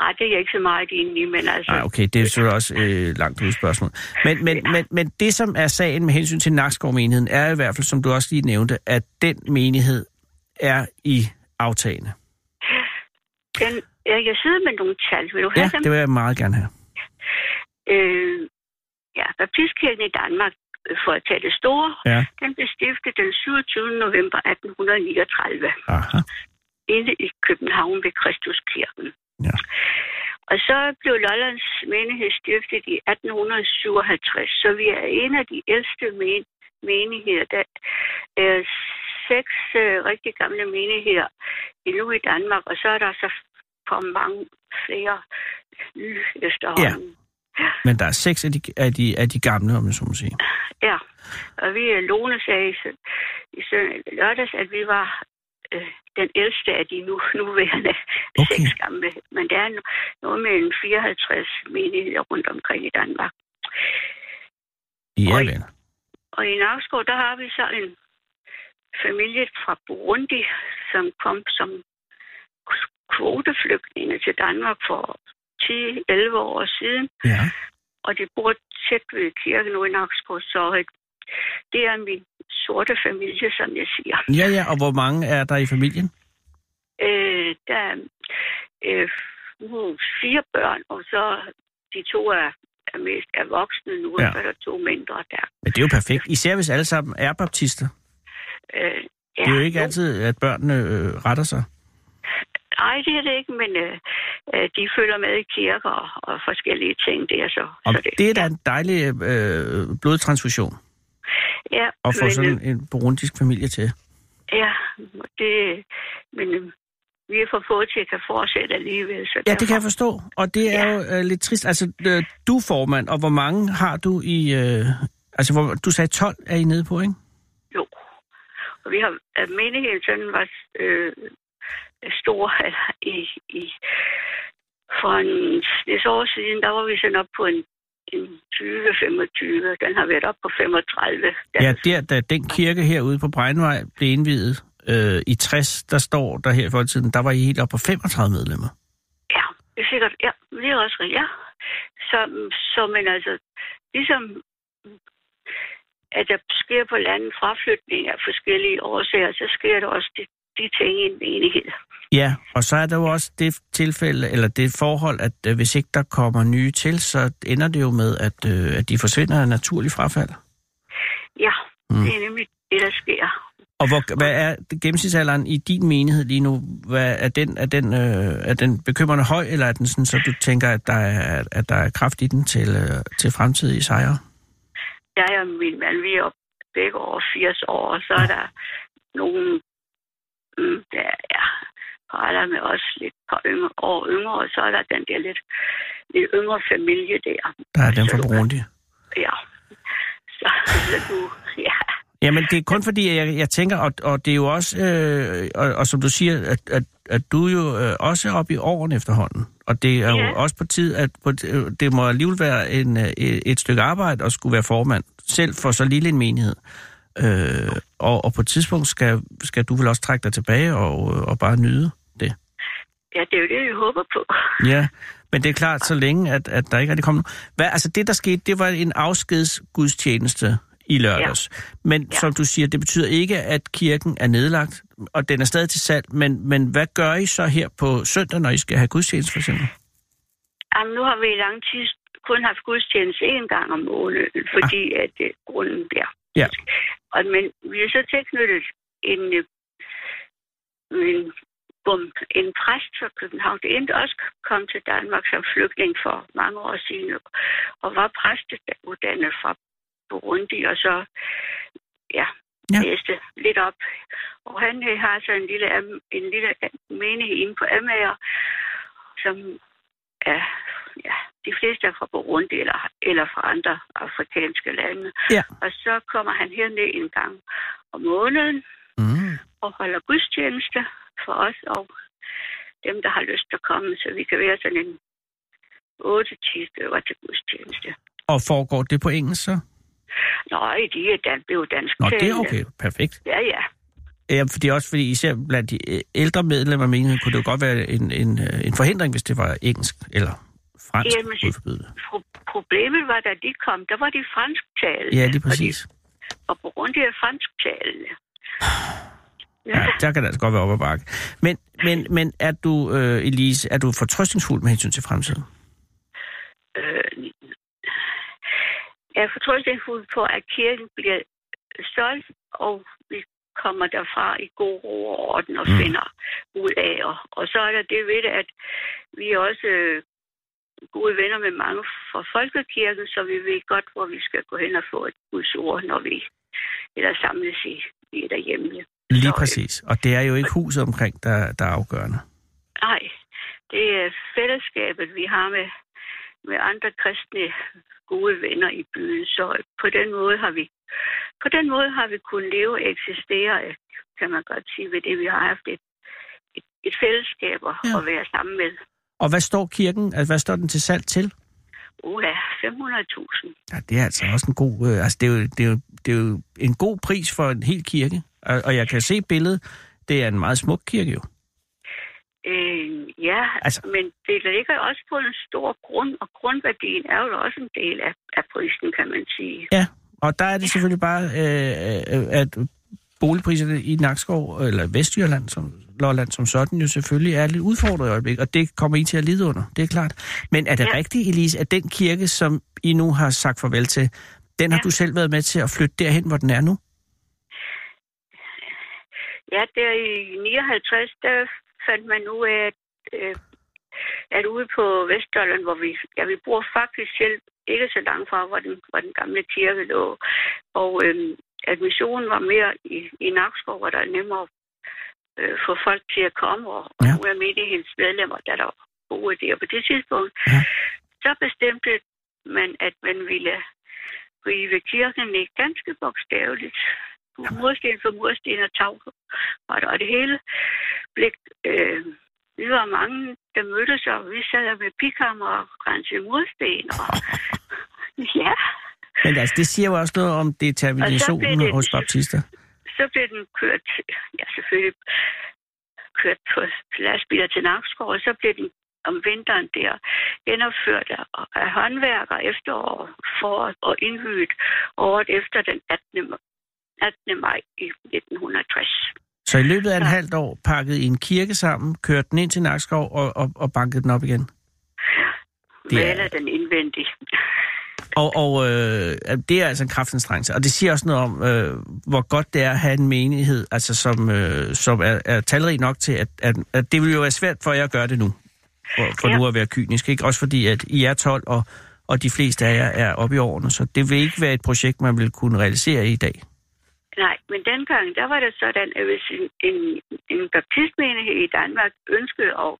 L: Ej, det er jeg ikke så meget inde i, men altså...
D: Nej, okay, det er selvfølgelig også øh, langt ud spørgsmål. Men, men, men, men det, som er sagen med hensyn til Nakskov-menigheden, er i hvert fald, som du også lige nævnte, at den menighed er i aftagende.
L: Den, jeg kan sidde med nogle tal. Vil du have
D: Ja,
L: dem?
D: det vil jeg meget gerne have.
L: Øh, ja, Baptistkirken i Danmark, øh, for at tage det store,
D: Ja.
L: den blev stiftet den 27. november 1839
D: Aha.
L: inde i København ved Kristuskirken.
D: Ja.
L: Og så blev Lollands menighed stiftet i 1857, så vi er en af de ældste men- menigheder. Der er seks øh, rigtig gamle menigheder endnu i Danmark, og så er der så kommet mange flere nye efterhånden.
D: Men der er seks af de, af de, af de gamle, om jeg så må sige.
L: Ja, og vi er Lone sagde i, i lørdags, at vi var øh, den ældste af de nu, nuværende
D: Okay.
L: seks gamle. Men der er no- noget med en 54 menigheder rundt omkring i Danmark.
D: Ja,
L: Oj.
D: vel.
L: Og i Nakskov, der har vi så en familie fra Burundi, som kom som kvoteflygtninge til Danmark for 10-11 år siden.
D: Ja.
L: og de bor tæt ved kirken nu i Nakskov, så øh, det er min sorte familie, som jeg siger.
D: Ja, ja, og hvor mange er der i familien?
L: Øh, der er øh, nu fire børn, og så de to er, er mest er voksne nu,
D: Ja.
L: og så er der to mindre der.
D: Men det er jo perfekt. Især hvis alle sammen er baptister.
L: Øh, ja,
D: Det er jo ikke altid, at børnene øh, retter sig.
L: Nej, det er det ikke, men øh, øh, de følger med i kirker og, og forskellige ting der. Så,
D: Og
L: så det,
D: det er da en dejlig øh, blodtransfusion
L: ja,
D: at få sådan
L: øh,
D: en burundisk familie til.
L: Ja, det, men øh, vi er for få til at kan fortsætte alligevel. Så
D: Ja, det kan
L: derfor-
D: jeg forstå. Og det er jo øh, lidt trist. Altså, øh, du er formand, og hvor mange har du i... Øh, altså, hvor, du sagde 12 er I nede på, ikke?
L: Jo. Og vi har at menigheden sådan var øh, stor eller, i, i for en et år siden, der var vi sådan op på en 20-25. Den har været op på 35. Den,
D: Ja, der, da den kirke herude på Breinvej blev indvidet øh, i 60, der står der her i folketiden, der var I helt op på 35 medlemmer.
L: Ja, det er sikkert. Ja, det er også rigtigt. Ja. Så, så men altså, ligesom at der sker på landet fraflytning af forskellige årsager, så sker der også de, de ting i en menighed.
D: Ja, og så er der jo også det tilfælde, eller det forhold, at øh, hvis ikke der kommer nye til, så ender det jo med, at, øh, at de forsvinder af naturlig frafald.
L: Ja,
D: Mm.
L: det er nemlig det, der sker.
D: Og hvor, hvad er gennemsnitsalderen i din menighed lige nu? Hvad, er, den, er, den, øh, er den bekymrende høj, eller er den sådan, så du tænker, at der er, at der er kraft i den til, øh, til fremtidige sejre?
L: Jeg og min mand, vi er begge over 80 år, og så er der nogle Mm, der er paralleller med os lidt par yngre, år yngre, og så er der den der lidt, lidt yngre familie der.
D: Der er
L: Så
D: fra Burundi.
L: Ja. Så, så du, ja.
D: Jamen, det er kun fordi, jeg, jeg tænker, og, og det er jo også, øh, og, og som du siger, at, at, at du er jo øh, også oppe i årene efterhånden. Og det er
L: Ja.
D: jo også på tid, at på, øh, det må alligevel være en, øh, et stykke arbejde at skulle være formand, selv for så lille en menighed. Øh, og, og på et tidspunkt skal, skal du vel også trække dig tilbage og, øh, og bare nyde det.
L: ja, det er jo det, vi håber på.
D: Ja, men det er klart, så længe, at, at der ikke rigtig kommer nogen. Hvad, altså det, der skete, det var en afskedsgudstjeneste i lørdags. Ja. Men ja. som du siger, det betyder ikke, at kirken er nedlagt, og den er stadig til salg. Men, men hvad gør I så her på søndag, når I skal have gudstjeneste, for eksempel?
L: Jamen, nu har vi i lang tid kun haft gudstjeneste en gang om måneden, fordi ah. at uh, grunden der.
D: Ja.
L: Og, men vi er så tilknyttet en, øh, en, bum, en præst fra København. Det endte også kom til Danmark som flygtning for mange år siden, og var præsteuddannet fra Burundi, og så ja,
D: Ja.
L: læste lidt op. Og han øh, har så en lille, en lille menighed inde på Amager, som er, ja, de fleste er fra Burundi eller, eller fra andre afrikanske lande.
D: Ja.
L: Og så kommer han herned en gang om måneden
D: Mm.
L: og holder gudstjeneste for os og dem, der har lyst til at komme, så vi kan være sådan en 8-10 stykker til gudstjeneste.
D: Og foregår det på engelsk så?
L: Nej, de er dan- det er jo dansk
D: Nå, det er okay. Perfekt.
L: Ja, ja.
D: Ja, for det er også fordi, især blandt de øh, ældre medlemmer af kunne det jo godt være en, en, øh, en forhindring, hvis det var engelsk eller fransk,
L: Jamen. Pro- problemet var, da de kom, der var de fransktalende.
D: Ja, lige præcis.
L: Og, de, og Burundi er fransktalende. [SIGHS]
D: Ja, der kan det altså godt være op ad bakke. Men, men, men er du, øh, Elise, er du fortrøstningsfuld med hensyn til fremtiden?
L: Øh, jeg er fortrøstningsfuld på, at kirken bliver solgt, og vi kommer derfra i god ro og orden og
D: Mm.
L: finder ud af. Og, og så er der det ved det, at vi også øh, gode venner med mange fra Folkekirken, så vi ved godt, hvor vi skal gå hen og få et Guds ord, når vi eller samles i, er derhjemme.
D: Lige
L: Så,
D: præcis. Og det er jo ikke huset omkring, der, der er afgørende.
L: Nej, det er fællesskabet, vi har med, med andre kristne gode venner i byen. Så på den måde har vi på den måde har vi kunnet leve og eksistere, kan man godt sige, ved det, vi har haft et, et, et fællesskab at,
D: Ja.
L: ja. at være sammen med.
D: Og hvad står kirken, altså hvad står den til salg til?
L: Uha, 500.000.
D: Ja, det er altså også en god, øh, altså det er, jo, det, er jo, det er jo en god pris for en hel kirke. Og, og jeg kan se billedet, det er en meget smuk kirke jo.
L: Øh, ja,
D: Altså-
L: men det ligger også på en stor grund, og grundværdien er jo også en del af, af prisen, kan man sige.
D: Ja, og der er det selvfølgelig bare, øh, øh, at boligpriserne i Nakskov, eller Vestjylland, som, Lolland som sådan, jo selvfølgelig er lidt udfordret i øjeblikket, og det kommer I til at lide under, det er klart. Men er det ja. Rigtigt, Elise, at den kirke, som I nu har sagt farvel til, den har
L: Ja.
D: du selv været med til at flytte derhen, hvor den er nu?
L: Ja, der i 59, der fandt man ud af, at, øh, at ude på Vestjylland, hvor vi, ja, vi bor faktisk selv ikke så langt fra, hvor den, hvor den gamle kirke lå. Og øh, at missionen var mere i, i Nakskov, hvor der er nemmere øh, få folk til at komme, og, og
D: Ja.
L: nogle af menighedens medlemmer, der der boede der på det tidspunkt.
D: Ja.
L: Så bestemte man, at man ville rive kirken ned ganske bogstaveligt. Mursten for mursten og tag. Og, og det hele blev... Øh, vi var mange, der mødtes, og vi sad med pikhammer og grænsede mursten. Og, [LAUGHS] ja,
D: Men altså, det siger jo også noget om
L: Og
D: determinationen
L: det-
D: hos baptister.
L: så blev den kørt, ja selvfølgelig kørt på lastbiler til Nakskov, og så blev den om vinteren der genopført af- håndværker efter år, for og indviet året efter den 18. ma- 18. maj i 1960.
D: Så i løbet af et
L: Ja.
D: halvt år pakkede I en kirke sammen, kørte den ind til Nakskov og, og, og bankede den op igen. Det er-
L: Maler den indvendigt.
D: Og, og øh, det er altså en kraftanstrengelse. Og det siger også noget om, øh, hvor godt det er at have en menighed, altså som, øh, som er, er talrig nok til, at, at, at det vil jo være svært for jer at gøre det nu. For, for
L: Ja.
D: nu at være kynisk. Ikke? Også fordi, at I er 12, og, og de fleste af jer er oppe i årene. Så det vil ikke være et projekt, man vil kunne realisere i dag.
L: Nej, men dengang, der var det sådan, at hvis en, en, en baptistmenighed i Danmark ønskede at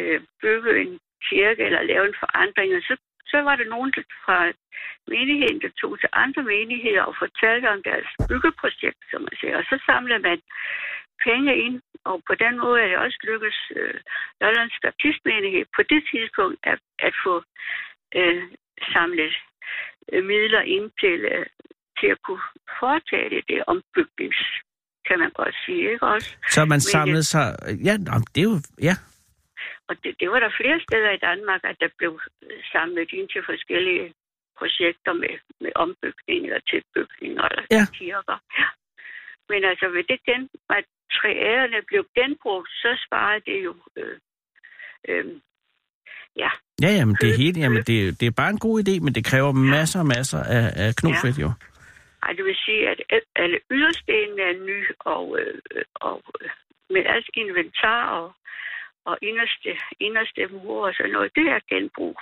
L: øh, bygge en kirke eller lave en forandring, så, så var der nogen fra menigheden, der tog til andre menigheder og fortalte om deres byggeprojekt, som man siger. Og så samlede man penge ind, og på den måde er det også lykkedes øh, Lollands Baptistmenighed på det tidspunkt at, at få øh, samlet øh, midler ind til, øh, til at kunne foretage det, det ombygnings, kan man godt sige, ikke også?
D: Så man
L: Men,
D: samlede sig... Ja, det er jo... Ja,
L: Og det, det var der flere steder i Danmark, at der blev samlet ind til forskellige projekter med, med ombygning eller tilbygning eller
D: Ja.
L: kirker. Ja. Men altså, ved det gen, materialerne blev genbrugt, så sparede det jo... Øh, øh, ja,
D: ja jamen, det er helt... Jamen, det, det er bare en god idé, men det kræver masser og masser af, af knofedt, jo.
L: Ej, det vil sige, at al- alle yderstenene er nye, og, øh, og øh, med alt inventar og, og inderste, inderste mur og sådan noget, det er genbrug.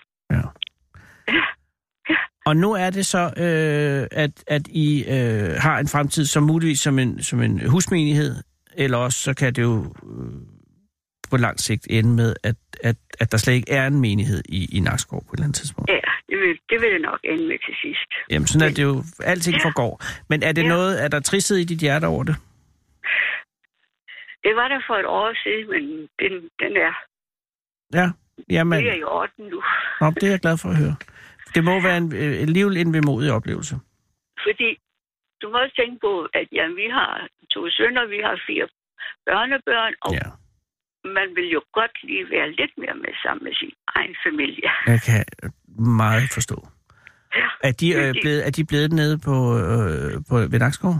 D: Og nu er det så, øh, at, at I øh, har en fremtid som muligvis som en, som en husmenighed, eller også så kan det jo øh, på lang sigt ende med, at, at, at der slet ikke er en menighed i, i Nakskov på et eller andet tidspunkt.
L: Ja, det vil, det vil det nok ende med til sidst.
D: Jamen, sådan er det jo. Alting
L: Ja.
D: forgår. Men er det
L: Ja.
D: noget, er der tristhed i dit hjerte over det?
L: Det var der for et år siden, men den, den er,
D: Ja, jamen,
L: det er i orden nu.
D: nå, det er jeg glad for at høre. Det må være en, øh, alligevel en vemodig oplevelse.
L: Fordi du må også tænke på, at jamen, vi har to sønner, vi har fire børnebørn, og
D: Ja.
L: man vil jo godt lige være lidt mere med sammen med sin egen familie.
D: Jeg kan meget forstå.
L: Ja,
D: Er de, øh, blevet, er de blevet nede på, øh, på ved Nakskov?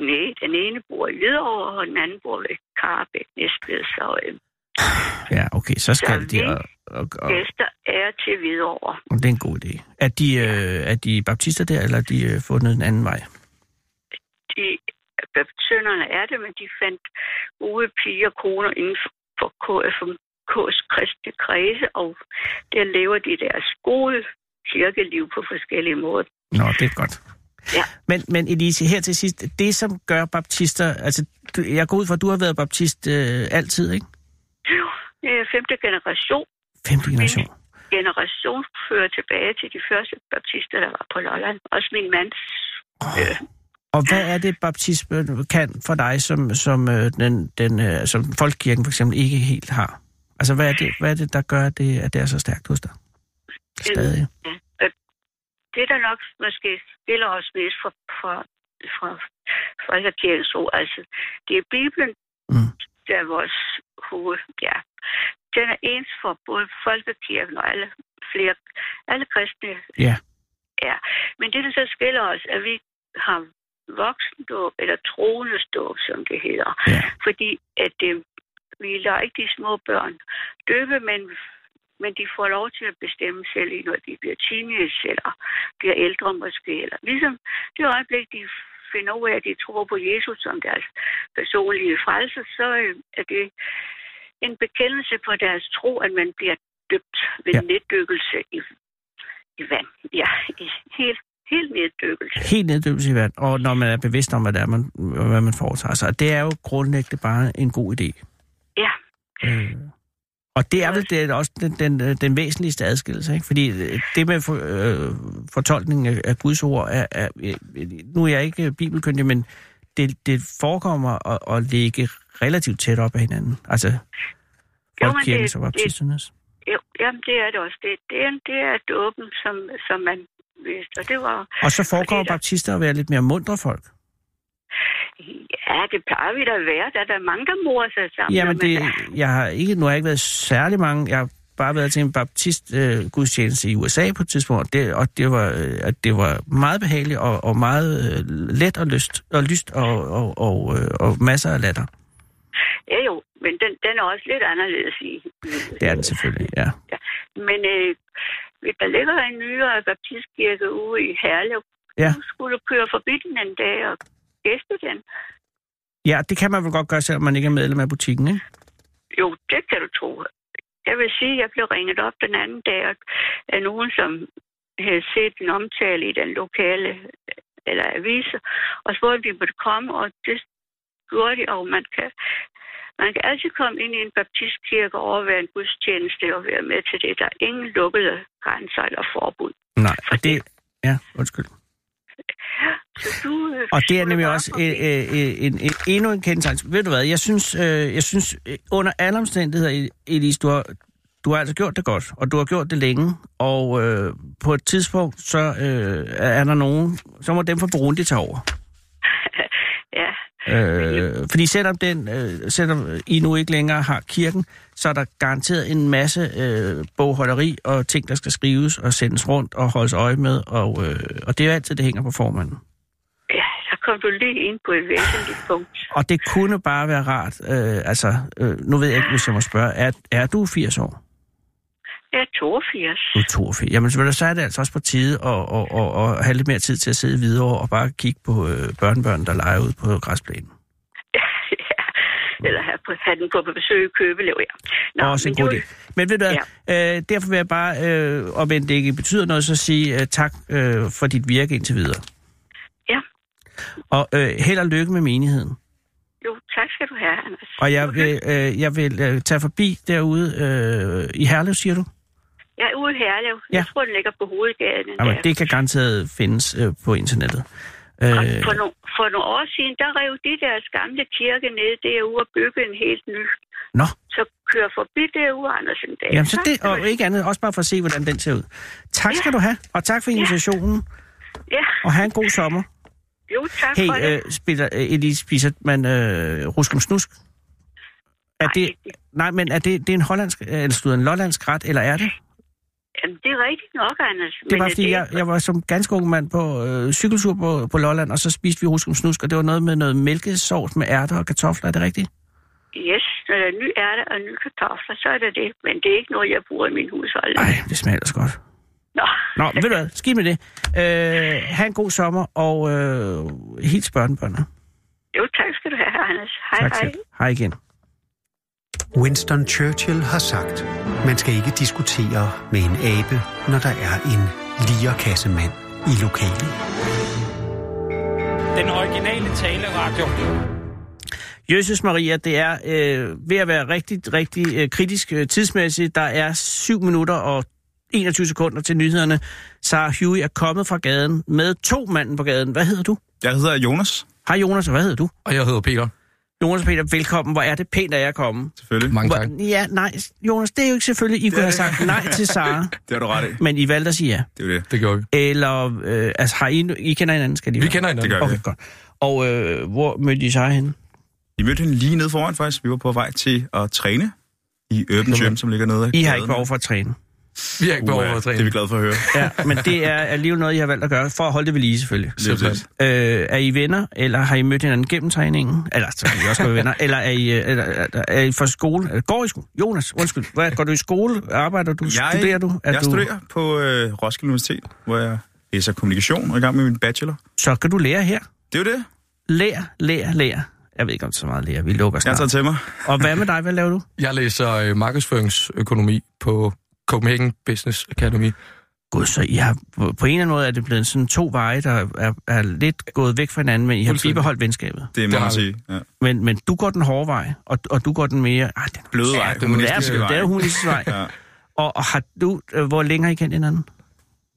L: Nej, den ene bor i Hvidovre, og den anden bor ved Karabæk Næstved, så øh,
D: Ja, okay, så skal
L: Så
D: de... Og, og, og,
L: gæster er til Hvidovre.
D: og det er en god idé. Er de, øh, er de baptister der, eller er de øh, fundet en anden vej?
L: De, sønnerne er det, men de fandt gode piger og koner inden for, for KFMK's kristne kredse, og der lever de deres gode kirkeliv på forskellige måder.
D: Nå, det er godt.
L: Ja.
D: Men, men Elise, her til sidst, det som gør baptister... Altså, du, jeg går ud fra, at du har været baptist øh, altid, ikke?
L: Det er femte generation.
D: Femte generation.
L: Generation fører tilbage til de første baptister, der var på Lolland. Også min mands. Øh,
D: Og hvad er det, baptisme kan for dig, som, som, øh, den, den, øh, som Folkekirken for eksempel ikke helt har? Altså, hvad er det, hvad er det der gør, det, at det er så stærkt hos dig? Stadig.
L: Ja. Det, der nok måske skiller os mest fra, fra, fra folkekirkens ord, altså, det er Bibelen,
D: Mm.
L: der er vores hoved, ja. Den er ens for både folkekirken og alle flere, alle kristne.
D: Ja.
L: Ja, men det, der så skiller os, er, at vi har voksendåb, eller troende dåb, som det hedder.
D: Ja.
L: Fordi at øh, vi lader ikke de små børn døbe, men, men de får lov til at bestemme selv, når de bliver teenage, eller bliver ældre måske. Eller ligesom det øjeblik, de finder ud af, at de tror på Jesus som deres personlige frelser, så øh, er det en bekendelse på deres tro, at man bliver døbt ved
D: Ja.
L: neddykkelse i, i vand. Ja, i helt, helt neddykkelse.
D: Helt neddøbelse i vand, og når man er bevidst om, hvad, det er, man, hvad man foretager sig. Det er jo grundlæggende bare en god idé.
L: Ja,
D: Øh, og det er vel det er også den, den, øh, den væsentligste adskillelse, ikke? Fordi øh, det med for, øh, fortolkningen af, af Guds ord er, er... øh, Nu er jeg ikke bibelkyndig, men det, det forekommer at, at ligge relativt tæt op af hinanden. Altså,
L: det-
D: og baptisternes.
L: jo, jamen det er det også. Det, det, er, det er dåben, som, som man vidste, og det var...
D: Og så forekommer baptister at være lidt mere mundre folk.
L: Ja, det plejer vi da at være. Der er der mange, der morer sig sammen.
D: Jamen, det, jeg har ikke, nu har jeg ikke været særlig mange. Jeg har bare været til en baptist øh, gudstjeneste i USA på et tidspunkt, og det, og det, var, øh, at det var meget behageligt og, og meget øh, let og lyst og lyst og, og, og, øh, og masser af latter.
L: Ja jo, men den, den er også lidt anderledes i.
D: Det er den selvfølgelig, ja.
L: Men øh, der ligger en nyere baptistkirke ude i Herlev,
D: Ja.
L: du skulle køre forbi den en dag og gæste den.
D: Ja, det kan man vel godt gøre, selvom man ikke er medlem af butikken, ikke?
L: Jo, det kan du tro. Jeg vil sige, at jeg blev ringet op den anden dag af nogen, som havde set en omtale i den lokale eller aviser, og spurgte, om de måtte komme, og det gjorde de, og man kan, man kan altid komme ind i en baptistkirke og overvære en gudstjeneste og være med til det. Der er ingen lukkede grænser eller forbud.
D: Nej, og det... Ja, undskyld.
L: Så du, øh,
D: Og det er nemlig også
L: komme
D: en, en, en, en, endnu en kendetegn. Ved du hvad, jeg synes, øh, jeg synes øh, under alle omstændigheder, Elise, du har, du har altså gjort det godt, og du har gjort det længe, og øh, på et tidspunkt, så øh, er der nogen, så må dem fra Burundi tage over. Øh, fordi selvom, den, øh, selvom I nu ikke længere har kirken, så er der garanteret en masse øh, bogholderi og ting, der skal skrives og sendes rundt og holdes øje med, og, øh, og det er jo altid, det hænger på formanden.
L: ja, så kom du lige ind på et væsentligt punkt.
D: Og det kunne bare være rart, øh, altså, øh, nu ved jeg ikke, hvis jeg må spørge, er, er du 80 år?
L: Jeg er 82.
D: Du er 82. Jamen, så er det altså også på tide at, at, at, at have lidt mere tid til at sidde videre og bare kigge på øh, børnebørn, der leger ud på græsplænen.
L: ja, [LAUGHS] eller have, have den på besøg i Købelev, ja.
D: Nå, også en
L: men
D: god idé. Men ved du hvad, øh, derfor vil jeg bare, øh, om det ikke betyder noget, så sige øh, tak øh, for dit virke indtil videre.
L: Ja.
D: Og øh, held og lykke med menigheden.
L: Jo, tak skal du have, Anders.
D: Og jeg vil, øh, jeg vil øh, tage forbi derude øh, i Herlev, siger du?
L: Jeg er ude i Herlev.
D: Ja.
L: Jeg tror, den ligger på hovedgaden.
D: Jamen,
L: der.
D: det kan garanteret findes øh, på internettet. Øh,
L: For, no, for nogle år siden, der rev de deres gamle kirke ned derude og byggede en helt ny.
D: Nå.
L: Så kør forbi derude, Anders, en dag.
D: Jamen, så det, og ikke andet, også bare for at se, hvordan den ser ud. Tak skal du have, og tak for invitationen,
L: Ja,
D: og have en god sommer.
L: jo, tak for det.
D: Hey, øh, spiller, øh, Elise, spiser man øh, ruskum snusk? Er det, nej, men er det, det er en hollandsk, eller en lollandsk ret, eller er det?
L: Jamen, det er rigtigt nok, Anders.
D: Det var
L: øh,
D: fordi, jeg, jeg var som ganske ung mand på øh, cykeltur på, på Lolland, og så spiste vi ruskum snusk, og det var noget med noget mælkesovs med ærter og kartofler, er det rigtigt?
L: Yes, når der er ny ærter og nye kartofler, så er det det. Men det er ikke noget, jeg bruger i min hushold.
D: Nej, det smager ellers godt.
L: Nå,
D: Nå, ved du hvad, skidt med det. Øh, ha' en god sommer, og øh, hils børnebørnene.
L: jo, tak skal du have, Anders. Hej,
D: Tak
L: hej.
D: selv. Hej igen.
B: Winston Churchill har sagt, man skal ikke diskutere med en abe, når der er en lierkassemand i lokalet.
M: Den originale taleradio.
D: Jøsses Maria, det er øh, ved at være rigtig, rigtig øh, kritisk øh, tidsmæssigt. Der er 7 minutter og 21 sekunder til nyhederne. Sarah Huey er kommet fra gaden med to manden på gaden. Hvad hedder du?
N: Jeg hedder Jonas.
D: Hej Jonas, og hvad hedder du?
O: Og jeg hedder Peter.
D: Jonas Peter, velkommen. Hvor er det pænt, at jeg er kommet.
N: Selvfølgelig.
O: Mange tak.
D: Hvor, ja, nej, Jonas, det er jo ikke selvfølgelig. I kunne have sagt nej til Sarah, [LAUGHS]
N: Det har du ret i.
D: men I valgte at sige ja.
N: Det er jo det.
O: Det gjorde vi.
D: Eller, øh, altså har I, I kender hinanden, skal de
O: Vi kender hinanden.
N: Det gør vi.
D: Okay, godt. Og øh, hvor mødte I Sarah henne?
N: I mødte hende lige nede foran faktisk. Vi var på vej til at træne i Urban Gym, som ligger nede.
D: I har ikke behov for at træne.
O: Vi har ikke behov for at
N: Det er
O: træne.
N: vi glade for at høre.
D: Ja, men det er alligevel noget, I har valgt at gøre, for at holde det ved lige selvfølgelig.
N: Præcis.
D: Øh, er I venner, eller har I mødt hinanden gennem træningen? Eller så kan I også være venner. [LAUGHS] Eller er I, øh, eller, er- er I fra skole? Eller Går I skole? Jonas, undskyld. Hvad, går du i skole? Arbejder du?
N: Jeg,
D: studerer du?
N: jeg
D: du...
N: studerer på øh, Roskilde Universitet, hvor jeg læser kommunikation og er i gang med min bachelor.
D: Så kan du lære her.
N: Det er jo det.
D: Lær, lær, lær. Jeg ved ikke, om det er så meget lære. Vi lukker
N: Jeg
D: snart.
N: taget til mig.
D: Og hvad med dig? Hvad laver du?
O: Jeg læser øh, markedsføringsøkonomi på Copenhagen Business Academy.
D: Gud, så I har, på en eller anden måde er det blevet sådan to veje, der er, er lidt gået væk fra hinanden, men I har bibeholdt venskabet.
N: Det må man sige. Ja.
D: Men, men du går den hårde vej, og, og du går den mere... Ah, den,
N: Bløde vej.
D: Ja, det, det, er,
N: humanistiske
D: det er jo
N: vej.
D: vej. [LAUGHS]
N: Ja.
D: Og, og har du, øh, hvor længe har I kendt hinanden?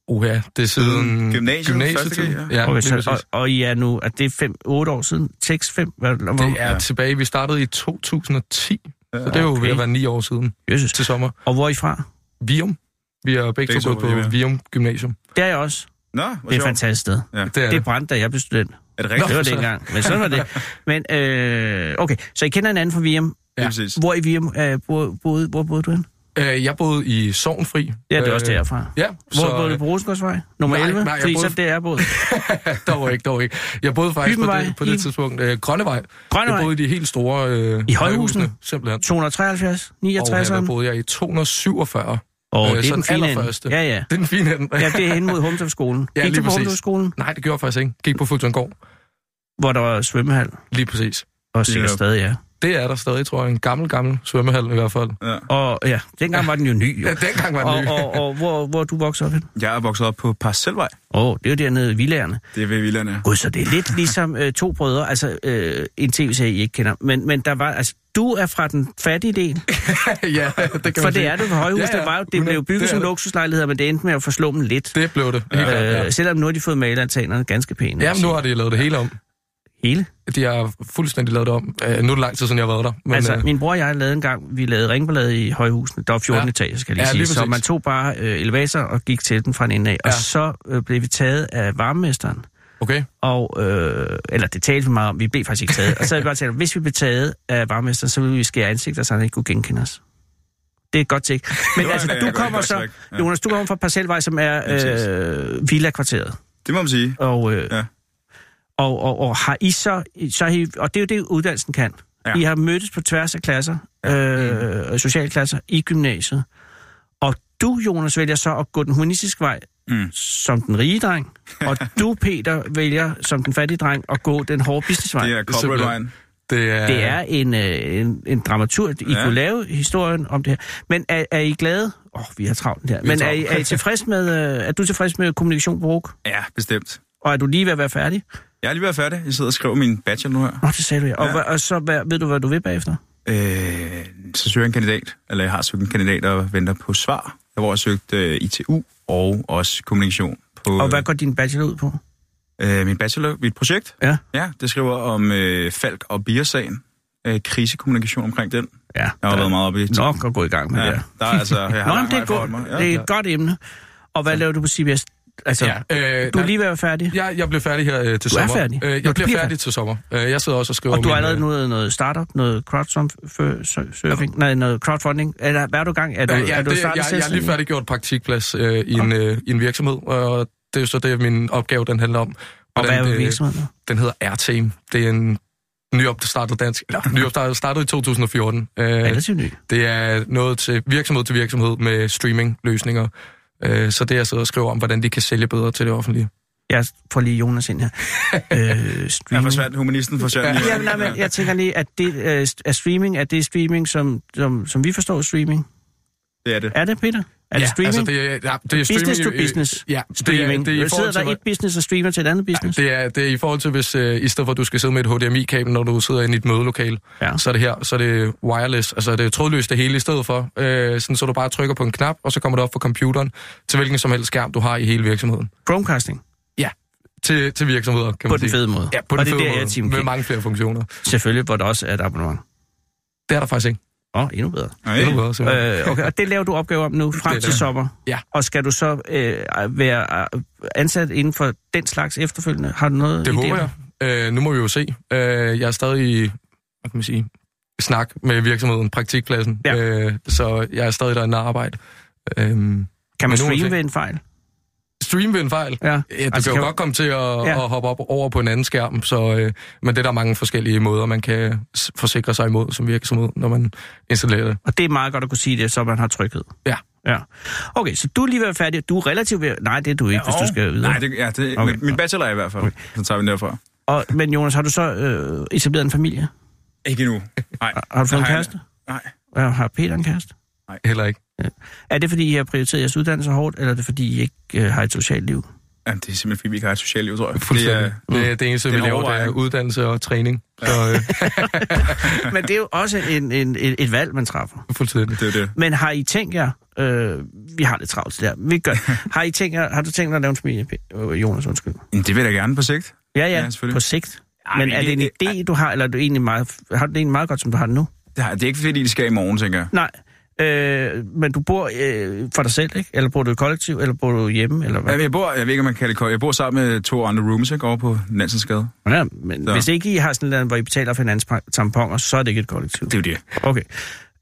O: Uha, det er siden
N: Gymnasiet,
O: gymnasietiden.
N: første G,
O: Ja,
D: okay, så, og, og I er nu, at det er 5, 8 år siden? 6, 5? Hvad, hvor,
O: Det er tilbage. Vi startede i 2010, så det er jo
D: Okay.
O: ved at være ni år siden
D: Jesus.
O: til sommer.
D: Og hvor er I fra?
O: Vium. Vi er begge,
N: Begge
O: to gået på
N: Vium, ja.
O: Vium Gymnasium.
D: Det er jeg også.
N: Nå, hvor
D: Det er et fantastisk sted.
N: Ja.
O: Det er
D: Det
O: det.
D: brændte, da jeg blev student.
N: Er det
D: Nå,
N: rigtigt?
D: det var det
O: så-
D: ikke engang, men sådan var det. Men, øh, okay, så I kender hinanden fra Virum.
N: Ja. Præcis.
D: Hvor i Virum øh, boede, boede, hvor boede du hen?
O: Øh, jeg boede i Sovnfri.
D: Ja, det er
O: Øh,
D: også derfra.
O: Ja,
D: Hvor boede du på Rosengårdsvej? Nummer
O: Nej,
D: 11?
O: nej, jeg
D: Fordi
O: boede-
D: så det er jeg boet. [LAUGHS]
O: dog ikke, dog ikke. Jeg boede faktisk på
D: Hybenvej,
O: det, på det tidspunkt. Øh, Grønnevej.
D: Grønnevej?
O: Jeg boede i de helt store... Øh,
D: I højhusene?
O: Simpelthen.
D: 273,
O: Og her
D: 69.
O: der boede jeg i 247.
D: Åh,
O: Øh,
D: det er
O: så
D: den
O: den
D: fine ende.
O: allerførste.
D: Ja, ja.
O: Det er den fine ende.
D: Ja, det er hen mod Humsøf-skolen.
O: Ja,
D: Gik
O: lige
D: du på
O: præcis.
D: Humsøf-skolen,
O: Nej, det gjorde jeg faktisk ikke. Gik på Fuglsangård.
D: hvor der var svømmehal?
O: Lige præcis.
D: Og sikkert stadig, ja.
O: Det er der stadig, tror jeg. En gammel, gammel svømmehal i hvert fald.
N: Ja.
D: Og ja, dengang var den jo ny. Jo. [LAUGHS]
O: Ja, dengang var den ny.
D: Og, og, og hvor, hvor er du vokset op hen?
N: Jeg er vokset op på Parcelvej.
D: Åh, oh, det er jo dernede i Villagerne.
N: Det er ved Villerne.
D: Gud, så det er lidt ligesom øh, to brødre, altså øh, en tv-serie, I ikke kender. Men, men der var, altså, du er fra den fattige del. [LAUGHS]
O: ja, det kan
D: For
O: man
D: det
O: sige.
D: er du på højhus.
O: Ja,
D: Ja,
O: ja.
D: Det, var jo, det blev bygget
O: Det
D: som
O: det.
D: luksuslejligheder, men det endte med at få slummen lidt.
O: Det blev det. Ja.
D: Øh, selvom nu har de fået maleraltanerne ganske pæne.
O: Ja, men nu har de lavet det hele om.
D: Hele?
O: De har fuldstændig lavet det om. Uh, nu er det lang tid siden, jeg har været der. Men,
D: altså,
O: øh,
D: min bror og jeg lavede en gang, vi lavede ringballade i højhusene. Der var 14
O: Ja.
D: etager, skal jeg lige
O: Ja,
D: sige. så man tog bare øh, elevator og gik til den fra en ende af. Ja. Og så øh, blev vi taget af varmemesteren.
O: Okay.
D: Og, øh, eller det talte vi meget om, vi blev faktisk ikke taget. og så havde vi bare talt, hvis vi blev taget af varmemesteren, så ville vi skære ansigter, så han ikke kunne genkende os. Det er et godt tjek. [LAUGHS] Men altså, du
N: godt-
D: kommer så.
N: Ja.
D: Jonas, du kommer fra Parcelvej, som er øh, villa-kvarteret.
N: Det må man sige.
D: Og, øh,
N: Ja.
D: Og, og, og har I så, så har I, og det er jo det, uddannelsen kan.
N: Ja.
D: Ja. I har mødtes på tværs af klasser, øh, socialklasser i gymnasiet. Og du, Jonas, vælger så at gå den humanistiske vej
N: Mm.
D: som den rige dreng, og [LAUGHS] du, Peter, vælger som den fattige dreng at gå den hårde businessvej.
N: Det er corporate-vejen.
O: Det er,
D: Det er en, øh, en, en dramaturg, I
N: Ja.
D: ja. kunne lave historien om det her. Men er, er I glade? Åh, oh, vi har travlt
N: har
D: Men er, I,
N: travlt.
D: er I tilfreds med, øh, er du tilfreds med kommunikation på RUG?
N: Ja, bestemt.
D: Og er du lige ved at være færdig?
N: Jeg er lige ved at færdig. Jeg sidder og skriver min bachelor nu her.
D: Nå, det sagde du ja. Og,
N: Ja.
D: ja. og så hvad, ved du, hvad du vil bagefter?
N: Øh, så søger jeg en kandidat, eller jeg har søgt en kandidat og venter på svar. Jeg har søgt øh, ITU og også kommunikation. På,
D: Og hvad går din bachelor ud på?
N: øh, min bachelor, mit projekt,
D: Ja.
N: ja, det skriver om øh, Falk og Biersagen. Øh, krisekommunikation omkring den.
D: Ja.
N: Jeg har været meget oppe i
D: Nok at gå i gang med
N: Ja,
D: det.
N: der er altså, jeg har
D: Nå, det er,
N: mig. Ja.
D: det er et godt emne. Og hvad laver du på CBS? Altså,
O: Ja,
D: ja,
O: øh,
D: du er
O: nej.
D: lige ved at være færdig.
O: Jeg, jeg blev færdig her øh, til
D: Du er
O: sommer.
D: færdig?
O: Øh,
D: Nå,
O: jeg
D: du
O: bliver
D: bliver
O: færdig til sommer. Øh, jeg sidder også og skriver
D: Og du har allerede
O: øh,
D: noget, noget startup, noget crowdsurfing, nej, noget crowdfunding. Eller hvad er du i gang? Er du,
O: Øh, ja,
D: er du
O: det, jeg, jeg har lige færdiggjort praktikplads øh, i, en, øh, i en virksomhed, og det er jo så det, min opgave den handler om.
D: Og hvad er
O: det-
D: virksomheden?
O: Den hedder R-Team. Det er en nyopstartet dansk, eller nyopstartet startet i 2014. Øh,
D: Relativt ny.
O: det er noget til virksomhed til virksomhed med streaming-løsninger. Øh, så det jeg sidder og skriver om, hvordan de kan sælge bedre til det offentlige.
D: Jeg får lige Jonas ind her. [LAUGHS] øh,
N: Jeg
D: streaming.
N: forsvandt, humanisten forsvandt. lige.
D: Ja, nej, men jeg tænker lige, at det øh, er streaming, er det streaming, som, som, som vi forstår streaming?
N: Det er det.
D: Er det, Peter? Er det streaming?
O: Altså, det er, ja, det er
D: business
O: streaming,
D: to
O: øh,
D: business
O: Ja,
D: streaming.
O: Det er, det er i
D: sidder
O: til,
D: der et business og streamer til et andet business?
O: Det er, det er i forhold til, hvis øh, i stedet for, at du skal sidde med et HDMI-kabel, når du sidder inde i et mødelokale,
D: Ja.
O: så er det her, så er det wireless, altså det er trådløst det hele i stedet for, øh, sådan, så du bare trykker på en knap, og så kommer det op på computeren til hvilken som helst skærm, du har i hele virksomheden.
D: Chromecasting,
O: Ja, til, til virksomheder, kan
D: på
O: man
D: den
O: sige.
D: fede måde.
O: Ja, på
D: og
O: den
D: det
O: fede
D: der,
O: måde, med mange flere funktioner.
D: Selvfølgelig, hvor der også er et abonnement.
O: Det er der faktisk ikke.
D: Åh, oh, endnu bedre.
N: Nej.
O: Endnu bedre.
D: Øh, okay, og det laver du opgave om nu, frem til sommer.
O: Ja.
D: Og skal du så øh, være øh, ansat inden for den slags efterfølgende? Har du noget
O: Det håber jeg. Øh, nu må vi jo se. Øh, jeg er stadig i, hvad kan man sige, snak med virksomheden, praktikpladsen.
D: Ja.
O: Øh, så jeg er stadig derinde og arbejde. Øh,
D: Kan man streame ved en fejl?
O: Stream ved en fejl.
D: Ja.
O: Ja, du
D: Altså,
O: kan
D: kan
O: jo
D: du-
O: godt komme til at,
D: Ja.
O: ja. at hoppe op over på en anden skærm, så, øh, men det er der mange forskellige måder, man kan forsikre sig imod som virksomhed, når man installerer det.
D: Og det er meget godt at kunne sige det, så man har tryghed.
O: Ja.
D: Ja. Okay, så du er lige ved at færdig. Du er relativt ved... Nej, det er du ikke, hvis du skal videre.
N: Nej, det, ja, det,
D: Okay.
N: okay. min bachelor er i hvert fald. Okay. Så tager vi den derfra.
D: Og, men Jonas, har du så øh, etableret en familie?
N: Ikke endnu. Nej.
D: Har du fået en
N: Det har
D: kæreste?
N: Nej.
D: Og har Peter en kæreste?
O: Heller ikke.
D: Er det, fordi I har prioriteret jeres uddannelse hårdt, eller er det, fordi I ikke øh, har et socialt liv?
N: Ja, det er simpelthen, fordi vi ikke har et socialt liv, tror jeg. Det er,
O: Det, er, det eneste,
N: det er
O: vi laver, det er uddannelse og træning. Så, øh, [LAUGHS]
D: Men det er jo også en, en, et, et valg, man træffer.
O: fuldstændig.
N: det er det.
D: Men har I tænkt jer... Øh, vi har lidt travlt der. Vi gør. [LAUGHS] Har, I tænkt jer, har du tænkt dig at lave en familie, øh, Jonas? Undskyld.
N: Det vil jeg da gerne på sigt.
D: Ja, ja,
N: Ja,
D: ja på sigt.
N: Ej,
D: Men
N: men
D: er det en
N: det-
D: idé, du har, eller er du egentlig meget, har du det egentlig meget godt, som du har det nu?
N: Det, har, det er ikke fordi, det skal i morgen, tænker jeg.
D: Nej. Øh, men du bor øh, for dig selv, ikke? Eller bor du i kollektiv, eller bor du hjemme, eller hvad?
N: Ja, Jeg bor, jeg ved ikke, om man kan det koldt. Jeg bor sammen med to andre rooms, ikke, over på Nansensgade.
D: Ja, men
N: Så.
D: hvis ikke I har sådan noget, hvor I betaler for hinandens tamponer, så er det ikke et kollektiv.
N: Det er jo det.
D: Okay.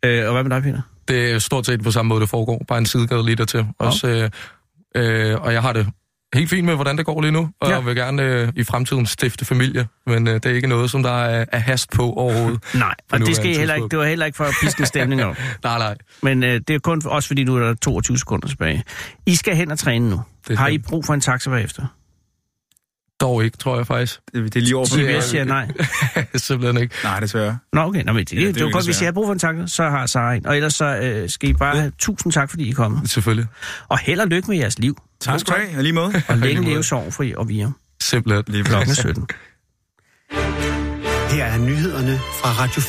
D: Øh, og hvad med dig, Peter?
O: Det er stort set på samme måde, det foregår. Bare en sidegade lige dertil. Også, øh, øh, og jeg har det helt fint med, hvordan det går lige nu. Og
D: Ja.
O: vil gerne øh, i fremtiden stifte familie. Men øh, det er ikke noget, som der er, er hast på overhovedet. [LAUGHS]
D: Nej, og det, skal heller ikke, det var heller ikke for at piske stemning op. [LAUGHS]
O: nej, nej.
D: Men øh, det er kun også fordi nu er der 22 sekunder tilbage. I skal hen og træne nu.
O: Det
D: Har I brug for en taxa bagefter?
O: Dog ikke, tror jeg faktisk.
N: Det, det er lige over på...
D: CBS siger nej. [LAUGHS]
O: Simpelthen ikke.
N: Nej, desværre.
D: Nå, okay. Nå, men det,
N: Ja,
D: det,
N: det
D: det,
N: er
D: var
N: jo
D: godt, hvis jeg har brug for en tanke, så har Sara en. Og ellers så øh, skal I bare have tusind tak, fordi I er kommet.
O: Selvfølgelig.
D: Og held og lykke med jeres liv.
N: Tak skal du have, og lige måde.
D: Og [LAUGHS] længe leve sorgfri og vire.
O: Simpelthen.
N: Lige
D: Klokken er
N: præcis.
D: 17.
B: Her er nyhederne fra Radio 4.